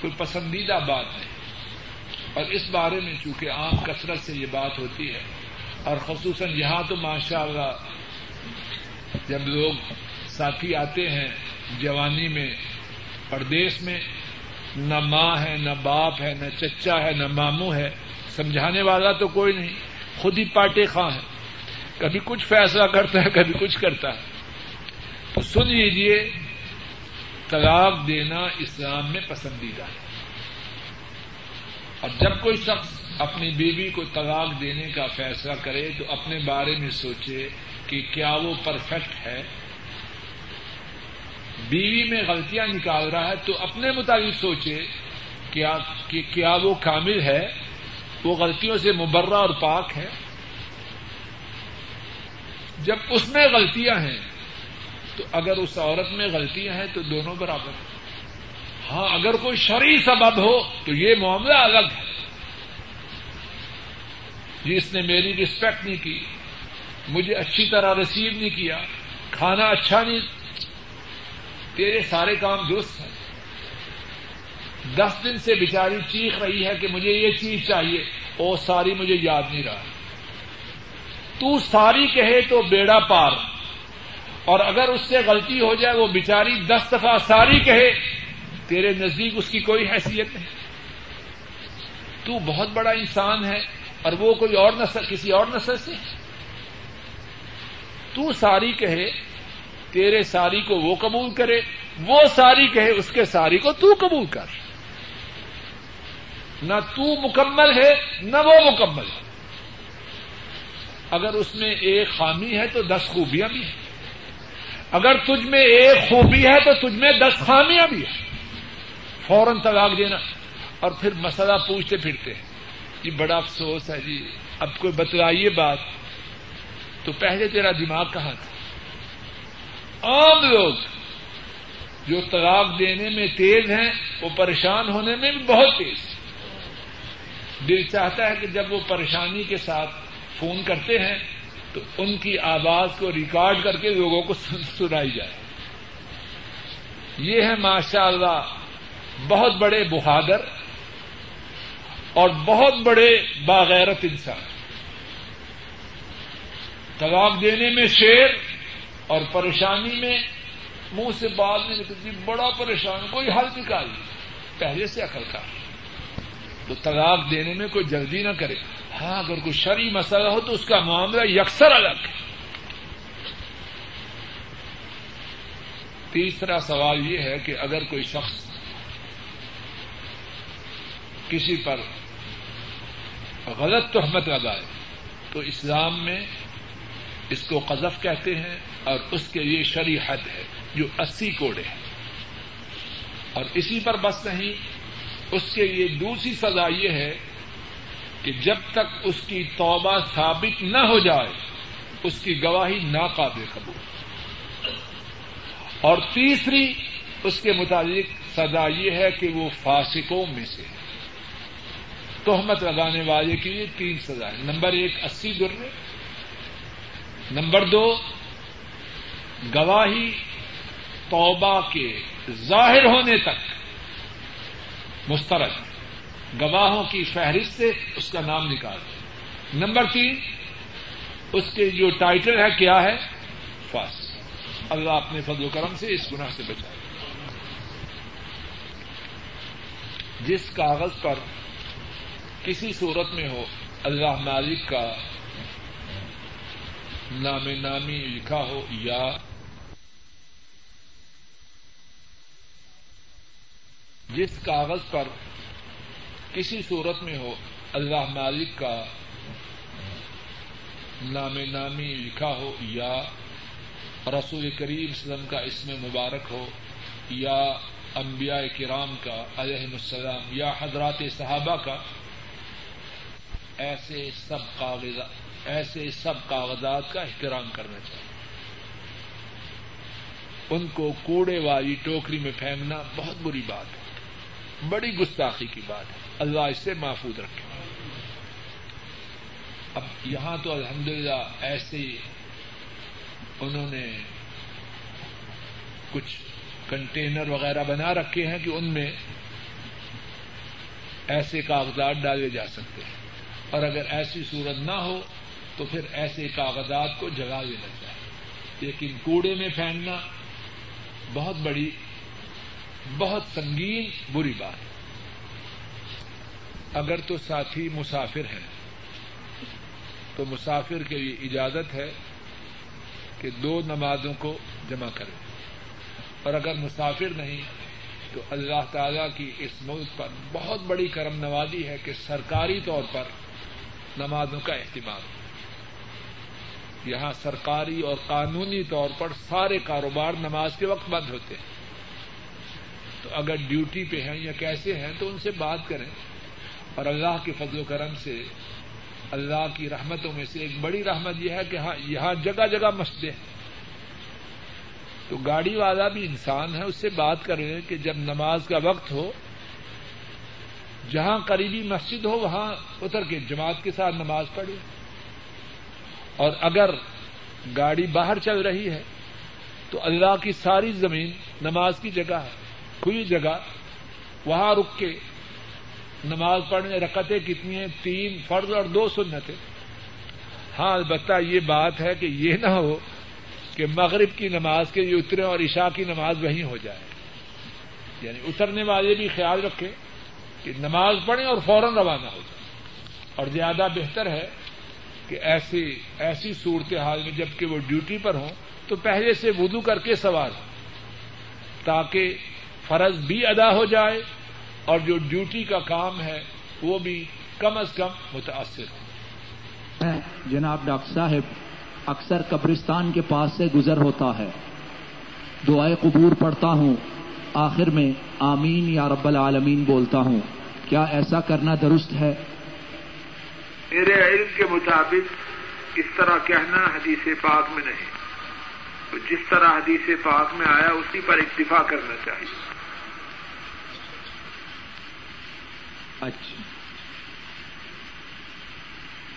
کوئی پسندیدہ بات نہیں۔ اور اس بارے میں چونکہ عام کثرت سے یہ بات ہوتی ہے، اور خصوصاً یہاں تو ماشاء اللہ جب لوگ ساتھی آتے ہیں جوانی میں پردیش میں نہ ماں ہے، نہ باپ ہے، نہ چچا ہے، نہ ماموں ہے۔ سمجھانے والا تو کوئی نہیں، خود ہی پارٹے خاں ہے۔ کبھی کچھ فیصلہ کرتا ہے، کبھی کچھ کرتا ہے۔ تو سن لیجیے طلاق دینا اسلام میں پسندیدہ ہے۔ اور جب کوئی شخص اپنی بیوی کو طلاق دینے کا فیصلہ کرے، تو اپنے بارے میں سوچے کہ کیا وہ پرفیکٹ ہے۔ بیوی میں غلطیاں نکال رہا ہے، تو اپنے مطابق سوچے کیا کہ کیا وہ کامل ہے، وہ غلطیوں سے مبرہ اور پاک ہے۔ جب اس میں غلطیاں ہیں، تو اگر اس عورت میں غلطیاں ہیں، تو دونوں برابر ہیں۔ ہاں اگر کوئی شرعی سبب ہو، تو یہ معاملہ الگ ہے۔ جس نے میری رسپیکٹ نہیں کی، مجھے اچھی طرح ریسیو نہیں کیا، کھانا اچھا نہیں تیرے سارے کام درست ہیں۔ دس دن سے بیچاری چیخ رہی ہے کہ مجھے یہ چیز چاہیے۔ وہ ساری، مجھے یاد نہیں رہا۔ تو ساری کہے تو بیڑا پار۔ اور اگر اس سے غلطی ہو جائے، وہ بیچاری دس دفعہ ساری کہے۔ تیرے نزدیک اس کی کوئی حیثیت نہیں۔ تو بہت بڑا انسان ہے اور وہ کوئی اور نسل، کسی اور نسل سے۔ تو ساری کہے تیرے ساری کو وہ قبول کرے، وہ ساری کہے، اس کے ساری کو تو قبول کر۔ نہ تو مکمل ہے، نہ وہ مکمل ہے۔ اگر اس میں ایک خامی ہے تو دس خوبیاں بھی ہیں۔ اگر تجھ میں ایک خوبی ہے تو تجھ میں دس خامیاں بھی ہیں۔ فوراً طلاق دینا اور پھر مسئلہ پوچھتے پھرتے ہیں۔ یہ بڑا افسوس ہے جی۔ اب کوئی بتلائیے بات۔ تو پہلے تیرا دماغ کہاں تھا؟ عام لوگ جو طلاق دینے میں تیز ہیں، وہ پریشان ہونے میں بھی بہت تیز۔ دل چاہتا ہے کہ جب وہ پریشانی کے ساتھ فون کرتے ہیں، تو ان کی آواز کو ریکارڈ کر کے لوگوں کو سنائی جائے۔ یہ ہے ماشاء اللہ بہت بڑے بہادر اور بہت بڑے باغیرت انسان۔ طلاق دینے میں شیر اور پریشانی میں منہ سے بات نہیں نکلتی، بڑا پریشان، کوئی حل نکالی پہلے سے عقل کا تو طلاق دینے میں کوئی جلدی نہ کرے۔ ہاں اگر کوئی شرعی مسئلہ ہو تو اس کا معاملہ یکسر الگ ہے۔ تیسرا سوال یہ ہے کہ اگر کوئی شخص کسی پر غلط تہمت لگائے تو اسلام میں اس کو قذف کہتے ہیں اور اس کے لیے شرعی حد ہے، جو اسی کوڑے ہیں۔ اور اسی پر بس نہیں، اس کے لیے دوسری سزا یہ ہے کہ جب تک اس کی توبہ ثابت نہ ہو جائے، اس کی گواہی ناقابل قبول۔ اور تیسری، اس کے متعلق سزا یہ ہے کہ وہ فاسقوں میں سے تہمت لگانے والے کے لیے تین سزائیں نمبر ایک، اسی درے۔ نمبر دو، گواہی توبہ کے ظاہر ہونے تک مسترد، گواہوں کی فہرست سے اس کا نام نکال۔ نمبر تین، اس کے جو ٹائٹل ہے، کیا ہے؟ فاس۔ اللہ اپنے فضل و کرم سے اس گناہ سے بچائے۔ جس کاغذ پر کسی صورت میں ہو، اللہ مالک کا نام نامی لکھا ہو، یا۔ جس کاغذ پر کسی صورت میں ہو، اللہ مالک کا نام نامی لکھا ہو، یا۔ رسول کریم وسلم کا اسم مبارک ہو، یا۔ انبیاء کرام کا علیہ السلام، یا حضرات صحابہ کا۔ ایسے سب کاغذات ایسے سب کاغذات کا احترام کرنا چاہیے۔ ان کو کوڑے والی ٹوکری میں پھینکنا بہت بری بات ہے۔ بڑی گستاخی کی بات ہے۔ اللہ اس سے محفوظ رکھے۔ اب یہاں تو الحمدللہ ایسے انہوں نے کچھ کنٹینر وغیرہ بنا رکھے ہیں کہ ان میں ایسے کاغذات ڈالے جا سکتے ہیں۔ اور اگر ایسی صورت نہ ہو تو پھر ایسے کاغذات کو جگا دینا چاہیے لیکن کوڑے میں پھینکنا بہت بڑی، بہت سنگین بری بات ہے۔ اگر تو ساتھی مسافر ہیں، تو مسافر کے لیے اجازت ہے کہ دو نمازوں کو جمع کریں۔ اور اگر مسافر نہیں، تو اللہ تعالی کی اس ملک پر بہت بڑی کرم نوازی ہے کہ سرکاری طور پر نمازوں کا اہتمام۔ یہاں سرکاری اور قانونی طور پر سارے کاروبار نماز کے وقت بند ہوتے ہیں۔ تو اگر ڈیوٹی پہ ہیں یا کیسے ہیں تو ان سے بات کریں۔ اور اللہ کے فضل و کرم سے اللہ کی رحمتوں میں سے ایک بڑی رحمت یہ ہے کہ ہاں یہاں جگہ جگہ مسجدیں ہیں۔ تو گاڑی والا بھی انسان ہے، اس سے بات کریں کہ جب نماز کا وقت ہو، جہاں قریبی مسجد ہو، وہاں اتر کے جماعت کے ساتھ نماز پڑھے اور اگر گاڑی باہر چل رہی ہے تو اللہ کی ساری زمین نماز کی جگہ ہے، کھلی جگہ، وہاں رک کے نماز پڑھنے رکعتیں کتنی ہیں؟ تین فرض اور دو سنتیں۔ ہاں البتہ یہ بات ہے کہ یہ نہ ہو کہ مغرب کی نماز کے لیے اترے اور عشاء کی نماز وہیں ہو جائے۔ یعنی اترنے والے بھی خیال رکھیں کہ نماز پڑھیں اور فوراً روانہ ہو جائے اور زیادہ بہتر ہے کہ ایسی ایسی صورت حال میں جبکہ وہ ڈیوٹی پر ہوں تو پہلے سے وضو کر کے سوار تاکہ فرض بھی ادا ہو جائے اور جو ڈیوٹی کا کام ہے وہ بھی کم از کم متاثر ہو۔ جناب ڈاکٹر صاحب اکثر قبرستان کے پاس سے گزر ہوتا ہے۔ دعائیں قبور پڑھتا ہوں۔ آخر میں آمین یا رب العالمین بولتا ہوں۔ کیا ایسا کرنا درست ہے؟ میرے علم کے مطابق اس طرح کہنا حدیث پاک میں نہیں۔ تو جس طرح حدیث پاک میں آیا اسی پر اکتفا کرنا چاہیے۔ اچھا۔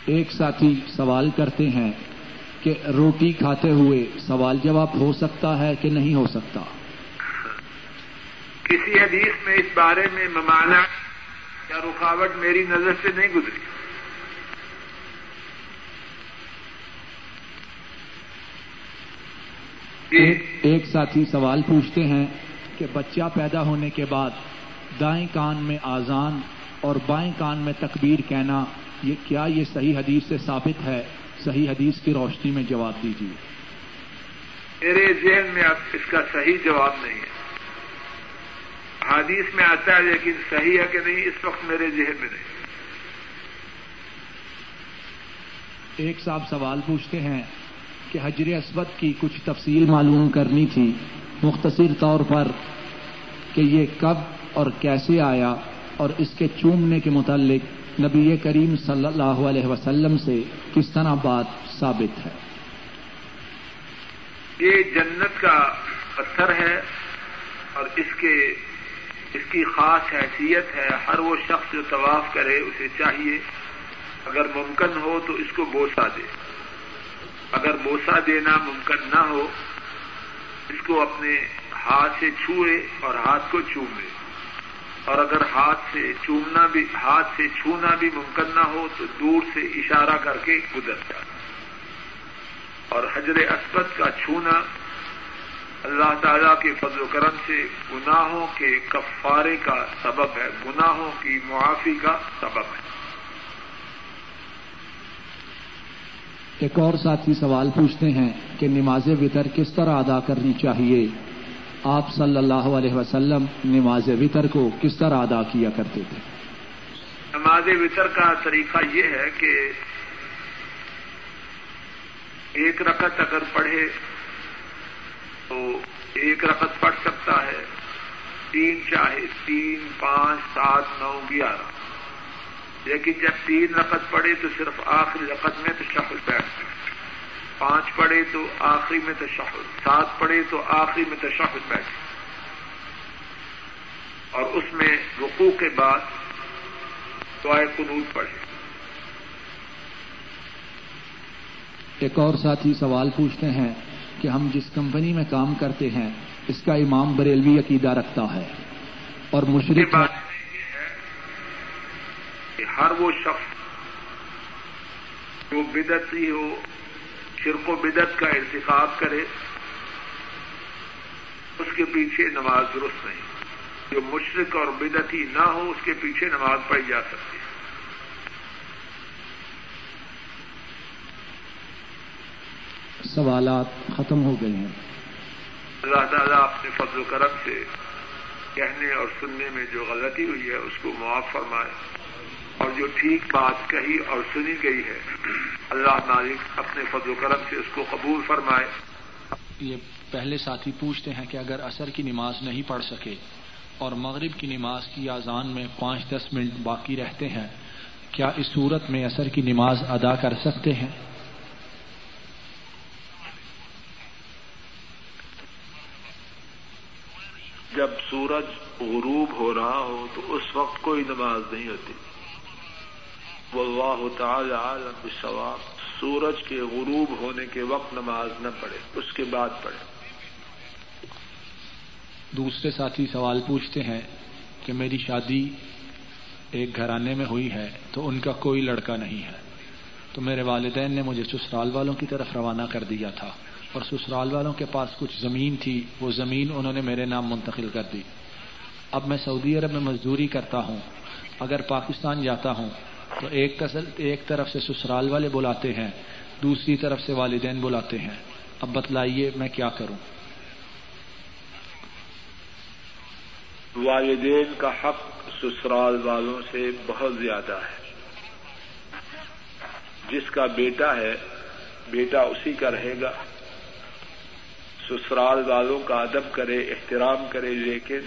ایک ساتھی سوال کرتے ہیں کہ روٹی کھاتے ہوئے سوال جواب ہو سکتا ہے کہ نہیں ہو سکتا؟ کسی حدیث میں اس بارے میں ممانع یا رکاوٹ میری نظر سے نہیں گزری۔ ایک ساتھی سوال پوچھتے ہیں کہ بچہ پیدا ہونے کے بعد دائیں کان میں آزان اور بائیں کان میں تکبیر کہنا یہ کیا یہ صحیح حدیث سے ثابت ہے؟ صحیح حدیث کی روشنی میں جواب دیجیے۔ میرے ذہن میں اب اس کا صحیح جواب نہیں ہے۔ حدیث میں آتا ہے لیکن صحیح ہے کہ نہیں؟ اس وقت میرے ذہن میں نہیں۔ ایک صاحب سوال پوچھتے ہیں کہ حجر اسود کی کچھ تفصیل معلوم کرنی تھی۔ مختصر طور پر کہ یہ کب اور کیسے آیا اور اس کے چومنے کے متعلق نبی کریم صلی اللہ علیہ وسلم سے کس طرح بات ثابت ہے۔ یہ جنت کا پتھر ہے اور اس کے اس کی خاص حیثیت ہے، ہر وہ شخص جو طواف کرے اسے چاہیے۔ اگر ممکن ہو تو اس کو بوسا دے۔ اگر بوسا دینا ممکن نہ ہو، اس کو اپنے ہاتھ سے چھوئے اور ہاتھ کو چومے۔ اور اگر ہاتھ سے چومنا بھی، ہاتھ سے چھونا بھی ممکن نہ ہو، تو دور سے اشارہ کر کے گزر جائے اور حجر اسود کا چھونا اللہ تعالی کے فضل و کرم سے گناہوں کے کفارے کا سبب ہے، گناہوں کی معافی کا سبب ہے۔ ایک اور ساتھی سوال پوچھتے ہیں کہ نماز وطر کس طرح ادا کرنی چاہیے؟ آپ صلی اللہ علیہ وسلم نماز وطر کو کس طرح ادا کیا کرتے تھے؟ نماز وطر کا طریقہ یہ ہے کہ ایک رقط اگر پڑھے تو ایک رقط پڑھ سکتا ہے، تین چاہے تین، پانچ، سات، نو، گیارہ۔ لیکن جب تین رقط پڑے تو صرف آخری رقط میں تو شفل بیٹھ پانچ پڑے تو آخری میں شفل سات پڑے تو آخری میں تو شفل بیٹھ اور اس میں رقو کے بعد دعائے قنوط پڑھے ایک اور ساتھی سوال پوچھتے ہیں کہ ہم جس کمپنی میں کام کرتے ہیں اس کا امام بریلوی عقیدہ رکھتا ہے اور مشرق کہ ہر وہ شخص جو بدتی ہو شرک و بدت کا انتخاب کرے اس کے پیچھے نماز درست نہیں۔ جو مشرق اور بدتی نہ ہو اس کے پیچھے نماز پڑھی جا سکتی ہے۔ سوالات ختم ہو گئے ہیں۔ اللہ تعالیٰ اپنے فضل و کرم سے کہنے اور سننے میں جو غلطی ہوئی ہے اس کو معاف فرمائے۔ اور جو ٹھیک بات کہی اور سنی گئی ہے اللہ مالک اپنے فضل و کرم سے اس کو قبول فرمائے۔ یہ پہلے ساتھی پوچھتے ہیں کہ اگر اثر کی نماز نہیں پڑھ سکے اور مغرب کی نماز کی آزان میں پانچ دس منٹ باقی رہتے ہیں کیا اس صورت میں اثر کی نماز ادا کر سکتے ہیں؟ جب سورج غروب ہو رہا ہو تو اس وقت کوئی نماز نہیں ہوتی۔ واللہ تعالی عالم بالثواب سورج کے غروب ہونے کے وقت نماز نہ پڑھے، اس کے بعد پڑھے۔ دوسرے ساتھی سوال پوچھتے ہیں کہ میری شادی ایک گھرانے میں ہوئی ہے تو ان کا کوئی لڑکا نہیں ہے۔ تو میرے والدین نے مجھے سسرال والوں کی طرف روانہ کر دیا تھا اور سسرال والوں کے پاس کچھ زمین تھی، وہ زمین انہوں نے میرے نام منتقل کر دی۔ اب میں سعودی عرب میں مزدوری کرتا ہوں، اگر پاکستان جاتا ہوں تو ایک ایک طرف سے سسرال والے بلاتے ہیں، دوسری طرف سے والدین بلاتے ہیں۔ اب بتلائیے میں کیا کروں؟ والدین کا حق سسرال والوں سے بہت زیادہ ہے۔ جس کا بیٹا ہے، بیٹا اسی کا رہے گا۔ سسرال والوں کا ادب کرے، احترام کرے، لیکن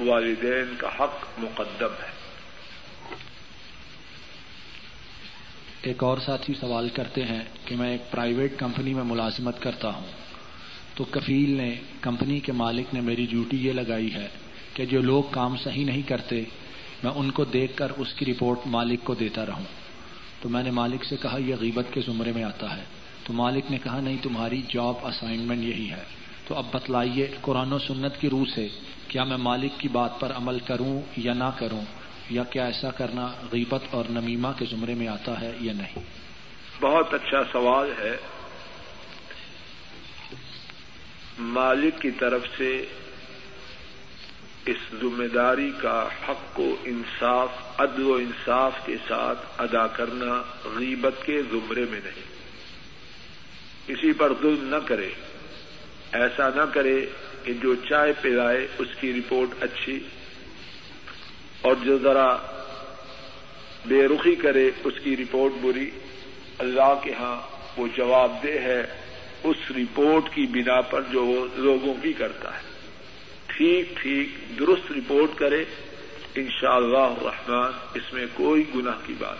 والدین کا حق مقدم ہے۔ ایک اور ساتھی سوال کرتے ہیں کہ میں ایک پرائیویٹ کمپنی میں ملازمت کرتا ہوں۔ تو کفیل نے کمپنی کے مالک نے میری ڈیوٹی یہ لگائی ہے کہ جو لوگ کام صحیح نہیں کرتے، میں ان کو دیکھ کر اس کی رپورٹ مالک کو دیتا رہوں۔ تو میں نے مالک سے کہا، یہ غیبت کے زمرے میں آتا ہے۔ تو مالک نے کہا، نہیں، تمہاری جاب اسائنمنٹ یہی ہے۔ تو اب بتلائیے، قرآن و سنت کی روح سے کیا میں مالک کی بات پر عمل کروں یا نہ کروں؟ یا کیا ایسا کرنا غیبت اور نمیمہ کے زمرے میں آتا ہے یا نہیں؟ بہت اچھا سوال ہے۔ مالک کی طرف سے اس ذمہ داری کا حق و انصاف، عدل و انصاف کے ساتھ ادا کرنا غیبت کے زمرے میں نہیں۔ کسی پر ظلم نہ کرے۔ ایسا نہ کرے کہ جو چائے پلائے اس کی رپورٹ اچھی اور جو ذرا بے رخی کرے اس کی رپورٹ بری، اللہ کے ہاں وہ جواب دہ ہے، اس رپورٹ کی بنا پر جو وہ لوگوں کی کرتا ہے۔ ٹھیک ٹھیک، درست رپورٹ کرے ان شاء اللہ رحمان اس میں کوئی گناہ کی بات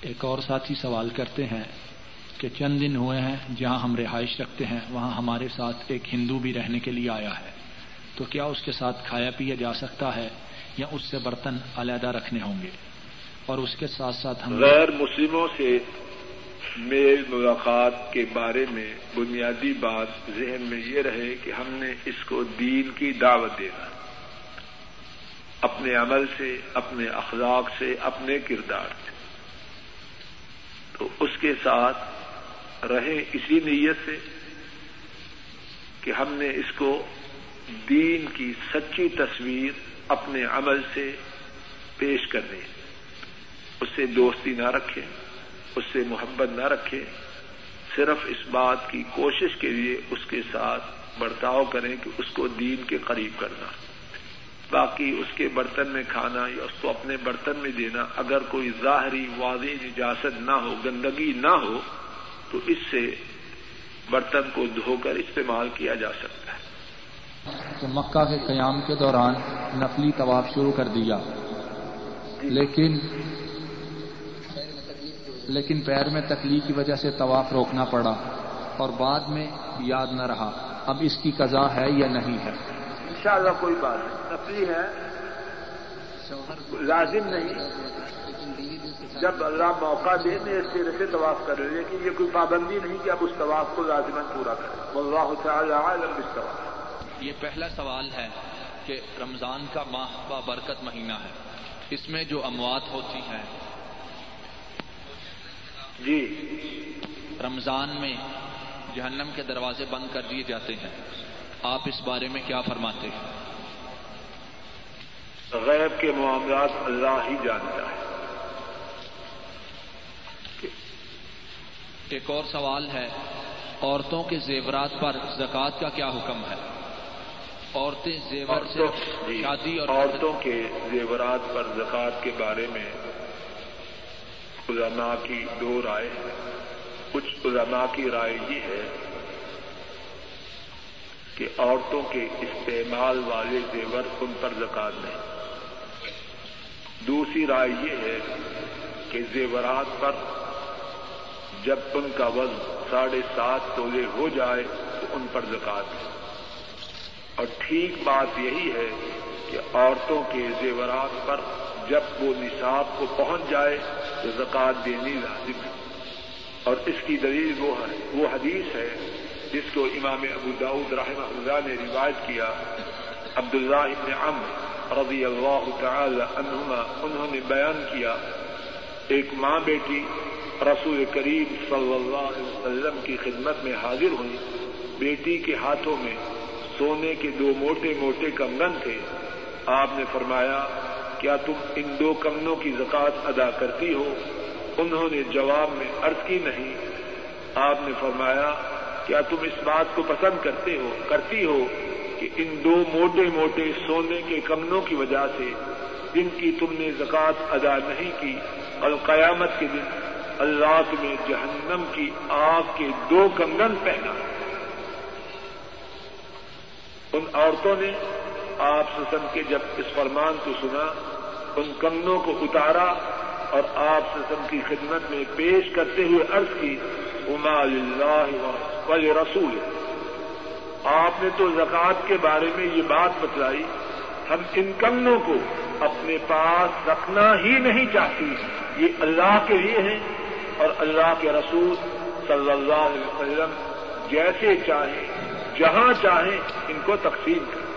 ایک اور ساتھی سوال کرتے ہیں کہ چند دن ہوئے ہیں جہاں ہم رہائش رکھتے ہیں، وہاں ہمارے ساتھ ایک ہندو بھی رہنے کے لیے آیا ہے۔ تو کیا اس کے ساتھ کھایا پیا جا سکتا ہے یا اس سے برتن علیحدہ رکھنے ہوں گے؟ اور اس کے ساتھ ساتھ ہم غیر مسلموں سے میل ملاقات کے بارے میں بنیادی بات ذہن میں یہ رہے کہ ہم نے اس کو دین کی دعوت دینا اپنے عمل سے، اپنے اخلاق سے، اپنے کردار سے۔ تو اس کے ساتھ رہیں اسی نیت سے کہ ہم نے اس کو دین کی سچی تصویر اپنے عمل سے پیش کرنی اس سے دوستی نہ رکھیں اس سے محبت نہ رکھے۔ صرف اس بات کی کوشش کے لیے اس کے ساتھ برتاؤ کریں کہ اس کو دین کے قریب کرنا۔ باقی اس کے برتن میں کھانا یا اس کو اپنے برتن میں دینا، اگر کوئی ظاہری واضح اجازت نہ ہو، گندگی نہ ہو، تو اس سے برتن کو دھو کر استعمال کیا جا سکتا ہے مکہ کے قیام کے دوران نقلی طواف شروع کر دیا۔ لیکن لیکن پیر میں تکلیف کی وجہ سے طواف روکنا پڑا اور بعد میں یاد نہ رہا۔ اب اس کی قضا ہے یا نہیں ہے؟ انشاءاللہ کوئی بات نہیں۔ نفلی ہے۔ لازم نہیں۔ جب اللہ موقع دے میں اس سے طواف کر رہے لیکن یہ کوئی پابندی نہیں کہ اب اس طواف کو لازمن پورا کریں۔ اللہ تعالی عالم اس طواف یہ پہلا سوال ہے کہ رمضان کا ماہ با برکت مہینہ ہے۔ اس میں جو اموات ہوتی ہیں۔ جی۔ رمضان میں جہنم کے دروازے بند کر دیے جاتے ہیں۔ آپ اس بارے میں کیا فرماتے ہیں؟ غیب کے معاملات اللہ ہی جانتا ہے۔ ایک اور سوال ہے عورتوں کے زیورات پر زکوٰۃ کا کیا حکم ہے؟ عورتیں زیور جی، شادی اور عورتوں کے زیورات پر زکوٰۃ کے بارے میں علماء کی دو رائے کچھ علماء کی رائے یہ ہے کہ عورتوں کے استعمال والے زیور ان پر زکات نہیں۔ دوسری رائے یہ ہے کہ زیورات پر جب ان کا وزن ساڑھے سات تولے ہو جائے تو ان پر زکات ہے اور ٹھیک بات یہی ہے کہ عورتوں کے زیورات پر جب وہ نصاب کو پہنچ جائے تو زکوٰۃ دینی لازم ہے۔ اور اس کی دلیل وہ ہے، وہ حدیث ہے، جس کو امام ابو داود رحمہ اللہ نے روایت کیا۔ عبداللہ ابن عمر رضی اللہ تعالی عنہما، انہوں نے بیان کیا، ایک ماں بیٹی رسول کریم صلی اللہ علیہ وسلم کی خدمت میں حاضر ہوئی۔ بیٹی کے ہاتھوں میں سونے کے دو موٹے موٹے کنگن تھے۔ آپ نے فرمایا، کیا تم ان دو کمنوں کی زکات ادا کرتی ہو؟ انہوں نے جواب میں عرض کی، نہیں۔ آپ نے فرمایا، کیا تم اس بات کو پسند کرتے ہو، کرتی ہو کہ ان دو موٹے موٹے سونے کے کمنوں کی وجہ سے جن کی تم نے زکات ادا نہیں کی اور قیامت کے دن اللہ تمہیں جہنم کی آگ کے دو کنگن پہنا۔ ان عورتوں نے آپ سسن کے جب اس فرمان کو سنا، ان کمنوں کو اتارا اور آپ سسن کی خدمت میں پیش کرتے ہوئے عرض کی اما اللہ رسول آپ نے تو زکوٰۃ کے بارے میں یہ بات بتلائی، ہم ان کمنوں کو اپنے پاس رکھنا ہی نہیں چاہتی یہ اللہ کے لیے ہے اور اللہ کے رسول صلی اللہ علیہ وسلم جیسے چاہیں۔ جہاں چاہیں ان کو تقسیم کریں۔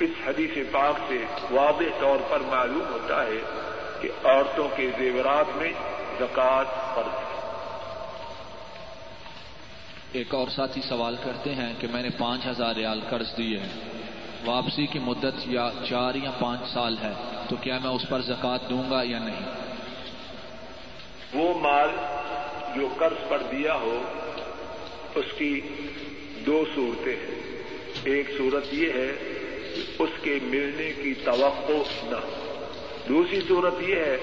اس حدیث پاک سے واضح طور پر معلوم ہوتا ہے کہ عورتوں کے زیورات میں زکوٰۃ فرض ہے۔ ایک اور ساتھی سوال کرتے ہیں کہ میں نے پانچ ہزار ریال قرض دیے ہیں واپسی کی مدت یا چار یا پانچ سال ہے تو کیا میں اس پر زکوٰۃ دوں گا یا نہیں؟ وہ مال جو قرض پر دیا ہو اس کی دو صورتیں ہیں۔ ایک صورت یہ ہے کہ اس کے ملنے کی توقع نہ۔ ہو دوسری صورت یہ ہے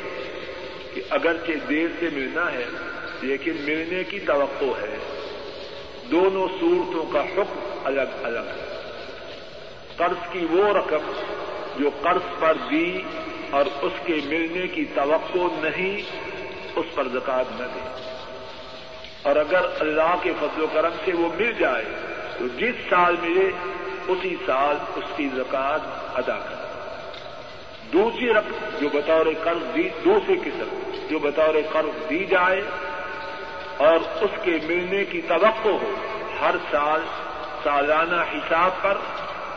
کہ اگرچہ دیر سے ملنا ہے، لیکن ملنے کی توقع ہے۔ دونوں صورتوں کا حکم الگ الگ ہے۔ قرض کی وہ رقم جو قرض پر دی اور اس کے ملنے کی توقع نہیں، اس پر زکات نہ دے۔ اور اگر اللہ کے فضل و کرم سے وہ مل جائے جس سال ملے، اسی سال اس کی زکات ادا کر۔ دوسری رقم جو بطور قرض دی، دوسری قسم جو بطور قرض دی جائے اور اس کے ملنے کی توقع ہو، ہر سال سالانہ حساب پر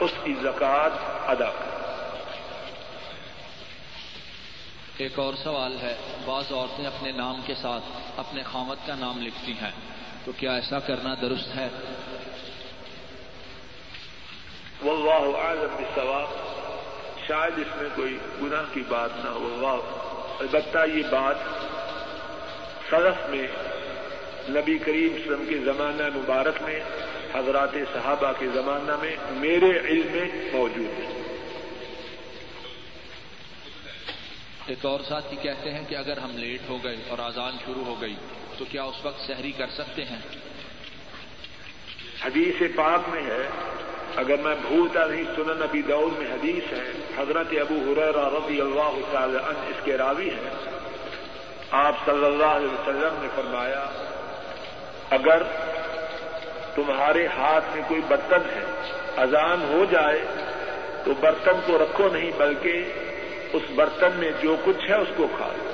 اس کی زکات ادا کر۔ ایک اور سوال ہے، بعض عورتیں اپنے نام کے ساتھ اپنے خامت کا نام لکھتی ہیں۔ تو کیا ایسا کرنا درست ہے؟ واللہ عالم بالثواب شاید اس میں کوئی گناہ کی بات نہ ہو اللہ البتہ یہ بات سرف میں نبی کریم وسلم کے زمانہ مبارک میں حضرات صحابہ کے زمانہ میں میرے علم میں موجود ہے۔ ایک اور ساتھی کہتے ہیں کہ اگر ہم لیٹ ہو گئے اور آزان شروع ہو گئی تو کیا اس وقت سحری کر سکتے ہیں؟ حدیث پاک میں ہے اگر میں بھولتا نہیں، سنن نبی دور میں حدیث ہے، حضرت ابو حریر رضی اللہ تعالی عنہ اس کے راوی ہیں۔ آپ صلی اللہ علیہ وسلم نے فرمایا، اگر تمہارے ہاتھ میں کوئی برتن ہے، اذان ہو جائے تو برتن کو رکھو نہیں، بلکہ اس برتن میں جو کچھ ہے اس کو کھا لو۔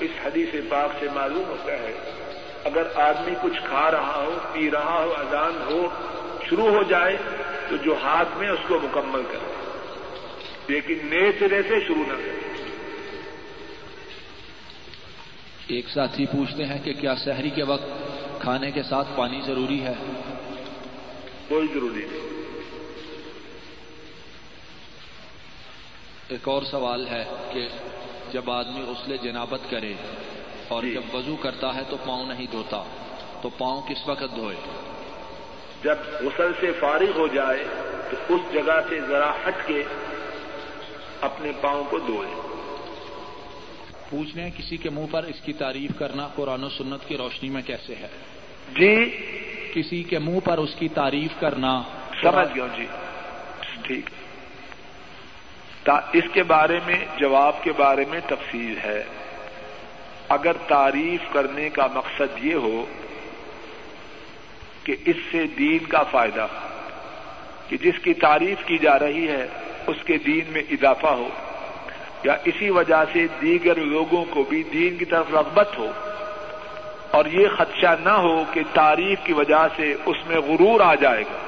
اس حدیث پاک سے معلوم ہوتا ہے، اگر آدمی کچھ کھا رہا ہو، پی رہا ہو، اذان ہو، شروع ہو جائے تو جو ہاتھ میں اس کو مکمل کرے لیکن نئے سرے سے شروع نہ کرے۔ ایک ساتھی پوچھتے ہیں کہ کیا شہری کے وقت کھانے کے ساتھ پانی ضروری ہے؟ کوئی ضروری نہیں۔ ایک اور سوال ہے کہ جب آدمی اسلے جنابت کرے اور جی۔ جب وضو کرتا ہے تو پاؤں نہیں دھوتا تو پاؤں کس وقت دھوئے؟ جب غسل سے فارغ ہو جائے تو اس جگہ سے ذرا ہٹ کے اپنے پاؤں کو دھوئے پوچھنے کسی کے منہ پر اس کی تعریف کرنا قرآن و سنت کی روشنی میں کیسے ہے۔ جی۔ کسی کے منہ پر اس کی تعریف کرنا۔ سمجھ گیا جی۔ ٹھیک۔ اس کے بارے میں جواب کے بارے میں تفصیل ہے۔ اگر تعریف کرنے کا مقصد یہ ہو کہ اس سے دین کا فائدہ کہ جس کی تعریف کی جا رہی ہے، اس کے دین میں اضافہ ہو، یا اسی وجہ سے دیگر لوگوں کو بھی دین کی طرف رغبت ہو، اور یہ خدشہ نہ ہو کہ تعریف کی وجہ سے اس میں غرور آ جائے گا۔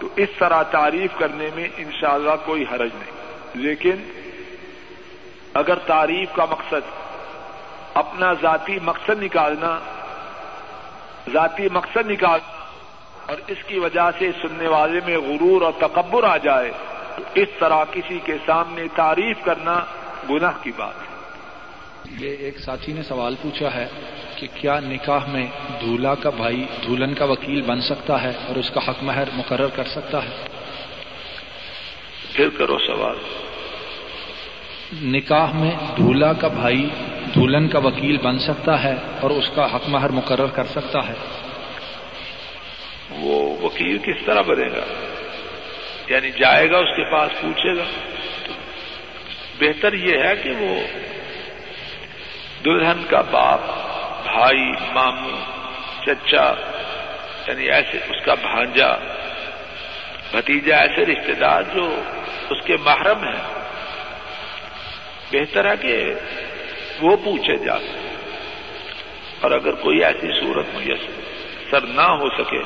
تو اس طرح تعریف کرنے میں انشاءاللہ کوئی حرج نہیں۔ لیکن اگر تعریف کا مقصد اپنا ذاتی مقصد نکالنا ذاتی مقصد نکالنا اور اس کی وجہ سے سننے والے میں غرور اور تکبر آ جائے تو اس طرح کسی کے سامنے تعریف کرنا گناہ کی بات ہے۔ یہ ایک ساتھی نے سوال پوچھا ہے کہ کیا نکاح میں دولہا کا بھائی دلہن کا وکیل بن سکتا ہے اور اس کا حق مہر مقرر کر سکتا ہے؟ پھر کرو سوال۔ نکاح میں دولہا کا بھائی دلہن کا وکیل بن سکتا ہے اور اس کا حق مہر مقرر کر سکتا ہے۔ وہ وکیل کس طرح بنے گا؟ یعنی جائے گا اس کے پاس، پوچھے گا۔ بہتر یہ ہے کہ وہ دلہن کا باپ، بھائی، ماموں، چچا یعنی ایسے اس کا بھانجا، بھتیجا، ایسے رشتے دار جو اس کے محرم ہیں۔ بہتر ہے کہ وہ پوچھے جا سکے۔ اور اگر کوئی ایسی صورت میسر نہ ہو سکے،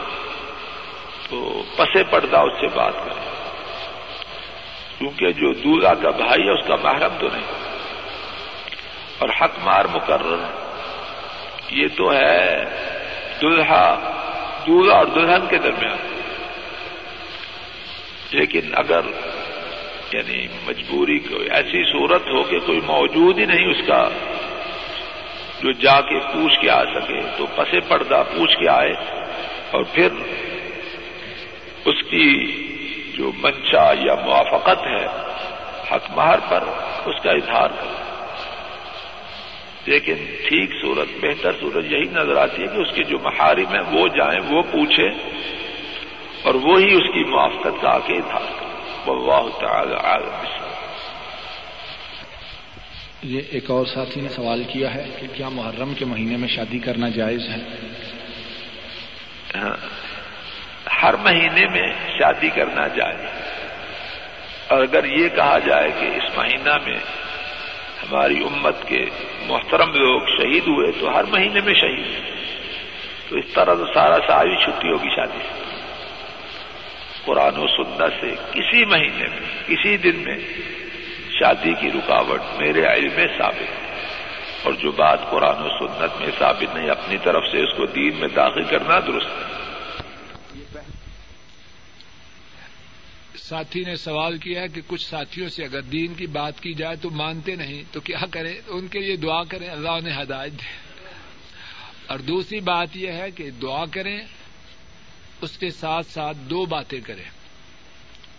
تو پسے پردہ اس سے بات کریں کیونکہ جو دولہا کا بھائی ہے، اس کا محرم تو نہیں۔ اور حق مار مقرر یہ تو ہے دلہا دولہا اور دلہن کے درمیان۔ لیکن اگر یعنی مجبوری کوئی ایسی صورت ہو کہ کوئی موجود ہی نہیں اس کا، جو جا کے پوچھ کے آ سکے، تو پسے پردہ پوچھ کے آئے اور پھر اس کی جو منشا یا موافقت ہے حق مہر پر اس کا اظہار کرے لیکن ٹھیک صورت، بہتر صورت یہی نظر آتی ہے کہ اس کے جو محارم ہیں وہ جائیں، وہ پوچھیں اور وہی اس کی موافقت کا آ کے اظہار کریں واللہ تعالی عالم. یہ ایک اور ساتھی نے سوال کیا ہے کہ کیا محرم کے مہینے میں شادی کرنا جائز ہے؟ ہاں۔ ہر مہینے میں شادی کرنا جائے اور اگر یہ کہا جائے کہ اس مہینہ میں ہماری امت کے محترم لوگ شہید ہوئے تو ہر مہینے میں شہید تو اس طرح تو سارا ساری چھٹی ہوگی شادی. قرآن و سنت سے کسی مہینے میں، کسی دن میں شادی کی رکاوٹ میرے علم میں ثابت ہے۔ اور جو بات قرآن و سنت میں ثابت نہیں، اپنی طرف سے اس کو دین میں داخل کرنا درست ہے۔ ساتھی نے سوال کیا ہے کہ کچھ ساتھیوں سے اگر دین کی بات کی جائے تو مانتے نہیں، تو کیا کریں؟ ان کے لیے دعا کریں، اللہ نے ہدایت دے۔ اور دوسری بات یہ ہے کہ دعا کریں اس کے ساتھ ساتھ دو باتیں کریں۔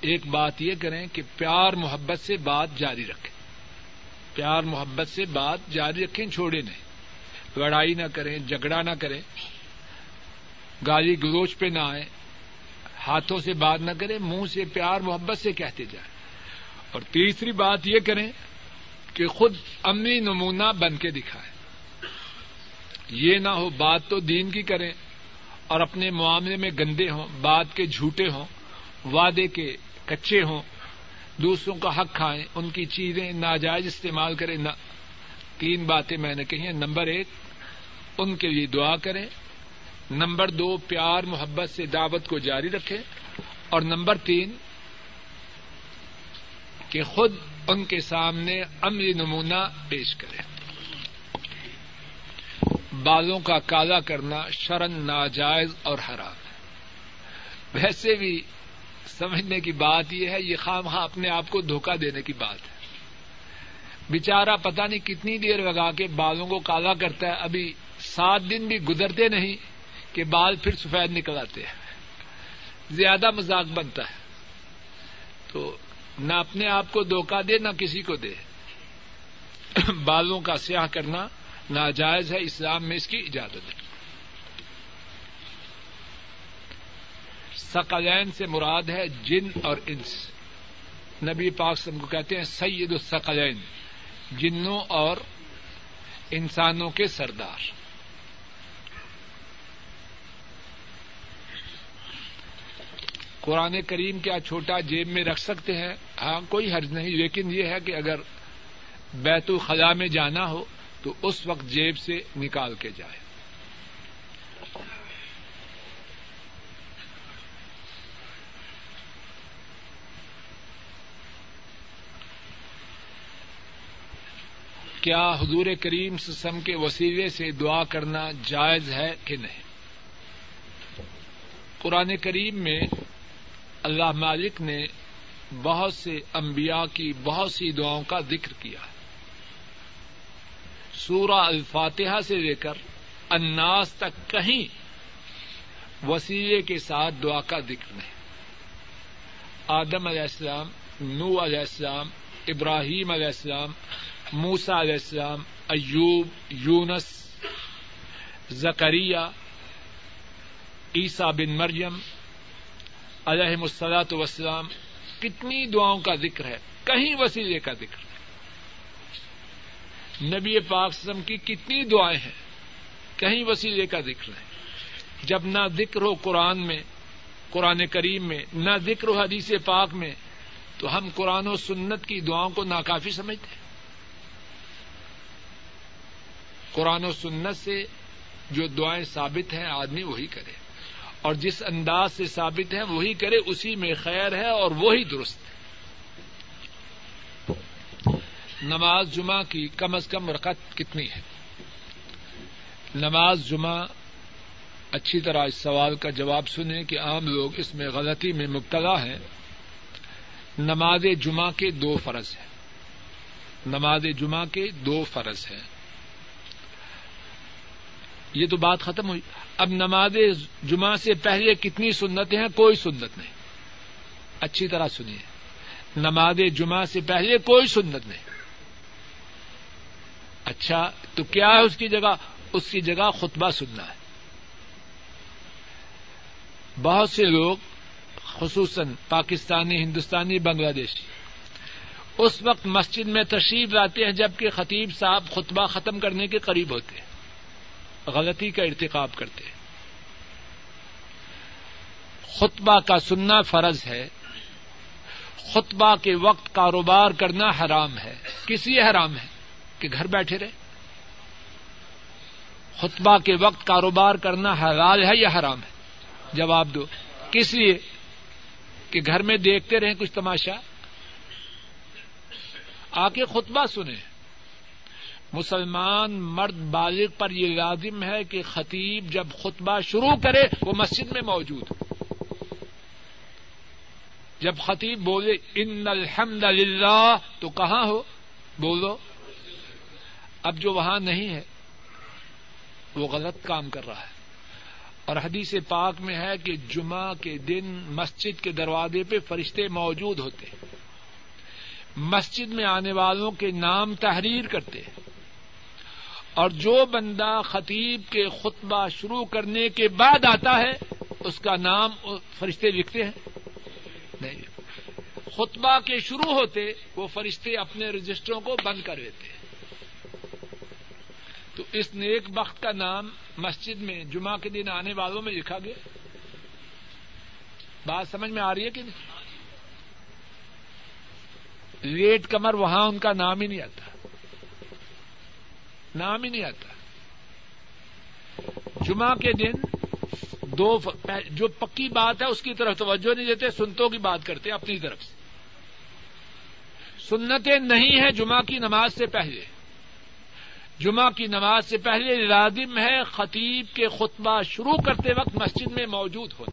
ایک بات یہ کریں کہ پیار محبت سے بات جاری رکھیں۔ پیار محبت سے بات جاری رکھیں چھوڑے نہیں۔ لڑائی نہ کریں، جھگڑا نہ کریں۔ گالی گلوچ پہ نہ آئیں۔ ہاتھوں سے بات نہ کریں، منہ سے پیار محبت سے کہتے جائیں۔ اور تیسری بات یہ کریں کہ خود امنی نمونہ بن کے دکھائیں۔ یہ نہ ہو بات تو دین کی کریں۔ اور اپنے معاملے میں گندے ہوں بات کے جھوٹے ہوں، وعدے کے کچے ہوں، دوسروں کا حق کھائیں، ان کی چیزیں ناجائز استعمال کریں، نہ تین باتیں میں نے کہی ہیں۔ نمبر ایک، ان کے لیے دعا کریں۔ نمبر دو، پیار، محبت سے دعوت کو جاری رکھے اور نمبر تین، کہ خود ان کے سامنے عملی نمونہ پیش کرے بالوں کا کالا کرنا شرن ناجائز اور حرام ہے۔ ویسے بھی سمجھنے کی بات یہ ہے، یہ خام خواہ اپنے آپ کو دھوکہ دینے کی بات ہے۔ بےچارا پتہ نہیں کتنی دیر لگا کے بالوں کو کالا کرتا ہے، ابھی سات دن بھی گزرتے نہیں کہ بال پھر سفید نکل آتے ہیں۔ زیادہ مزاق بنتا ہے۔ تو نہ اپنے آپ کو دھوکہ دے، نہ کسی کو دے۔ بالوں کا سیاہ کرنا ناجائز ہے اسلام میں اس کی اجازت ہے۔ سقلین سے مراد ہے جن اور انس۔ نبی پاک سم کو کہتے ہیں سید السقلین، جنوں اور انسانوں کے سردار۔ قرآن کریم کیا چھوٹا جیب میں رکھ سکتے ہیں؟ ہاں کوئی حرج نہیں، لیکن یہ ہے کہ اگر بیت الخلا میں جانا ہو تو اس وقت جیب سے نکال کے جائے۔ کیا حضور کریم سسم کے وسیلے سے دعا کرنا جائز ہے کہ نہیں؟ قرآن کریم میں اللہ مالک نے بہت سے انبیاء کی بہت سی دعاؤں کا ذکر کیا۔ ہے سورہ الفاتحہ سے لے کر اناس تک کہیں وسیلے کے ساتھ دعا کا ذکر نہیں۔ آدم علیہ السلام نو علیہ السلام، ابراہیم علیہ السلام موسا علیہ السلام، ایوب، یونس زکریہ عیسیٰ بن مریم علیہ مسلاط وسلام کتنی دعاؤں کا ذکر ہے، کہیں وسیلے کا ذکر۔ نبی پاک سم کی کتنی دعائیں ہیں۔ کہیں وسیلے کا ذکر ہے جب نہ ذکر ہو قرآن میں، قرآن کریم میں، نہ ذکر ہو حدیث پاک میں، تو ہم قرآن و سنت کی دعاؤں کو ناکافی سمجھتے ہیں۔ قرآن و سنت سے جو دعائیں ثابت ہیں، آدمی وہی کرے۔ اور جس انداز سے ثابت ہے، وہی کرے، اسی میں خیر ہے اور وہی درست ہے۔ نماز جمعہ کی کم از کم رقط کتنی ہے؟ نماز جمعہ اچھی طرح اس سوال کا جواب سنیں کہ عام لوگ اس میں غلطی میں مبتلا ہیں۔ نماز جمعہ کے دو فرض ہیں۔ نماز جمعہ کے دو فرض ہیں۔ یہ تو بات ختم ہوئی۔ اب نماز جمعہ سے پہلے کتنی سنتیں ہیں؟ کوئی سنت نہیں۔ اچھی طرح سنیے۔ نماز جمعہ سے پہلے کوئی سنت نہیں۔ اچھا تو کیا ہے اس کی جگہ؟ اس کی جگہ خطبہ سننا ہے۔ بہت سے لوگ، خصوصاً پاکستانی، ہندوستانی بنگلہ دیشی اس وقت مسجد میں تشریف لاتے ہیں جبکہ خطیب صاحب خطبہ ختم کرنے کے قریب ہوتے ہیں۔ غلطی کا ارتقاب کرتے ہیں۔ خطبہ کا سننا فرض ہے۔ خطبہ کے وقت کاروبار کرنا حرام ہے۔ کس لیے حرام ہے؟ کہ گھر بیٹھے رہے۔ خطبہ کے وقت کاروبار کرنا حلال ہے یا حرام ہے؟ جواب دو۔ کس لیے؟ کہ گھر میں دیکھتے رہیں کچھ تماشا۔ آ کے خطبہ سنیں۔ مسلمان مرد بالغ پر یہ لازم ہے کہ خطیب جب خطبہ شروع کرے، وہ مسجد میں موجود ہو۔ جب خطیب بولے، ان الحمد للہ تو کہاں ہو؟ بولو۔ اب جو وہاں نہیں ہے، وہ غلط کام کر رہا ہے۔ اور حدیث پاک میں ہے کہ جمعہ کے دن مسجد کے دروازے پہ فرشتے موجود ہوتے مسجد میں آنے والوں کے نام تحریر کرتے اور جو بندہ خطیب کے خطبہ شروع کرنے کے بعد آتا ہے، اس کا نام فرشتے لکھتے ہیں۔ نہیں، خطبہ کے شروع ہوتے، وہ فرشتے اپنے رجسٹروں کو بند کر دیتے ہیں۔ تو اس نیک وقت کا نام مسجد میں جمعہ کے دن آنے والوں میں لکھا گیا۔ بات سمجھ میں آ رہی ہے کہ نہیں؟ لیٹ کمر وہاں ان کا نام ہی نہیں آتا۔ نام ہی نہیں آتا۔ جمعہ کے دن دو جو پکی بات ہے اس کی طرف توجہ نہیں دیتے، سنتوں کی بات کرتے اپنی طرف سے۔ سنتیں نہیں ہیں جمعہ کی نماز سے پہلے۔ جمعہ کی نماز سے پہلے لازم ہے خطیب کے خطبہ شروع کرتے وقت مسجد میں موجود ہونا۔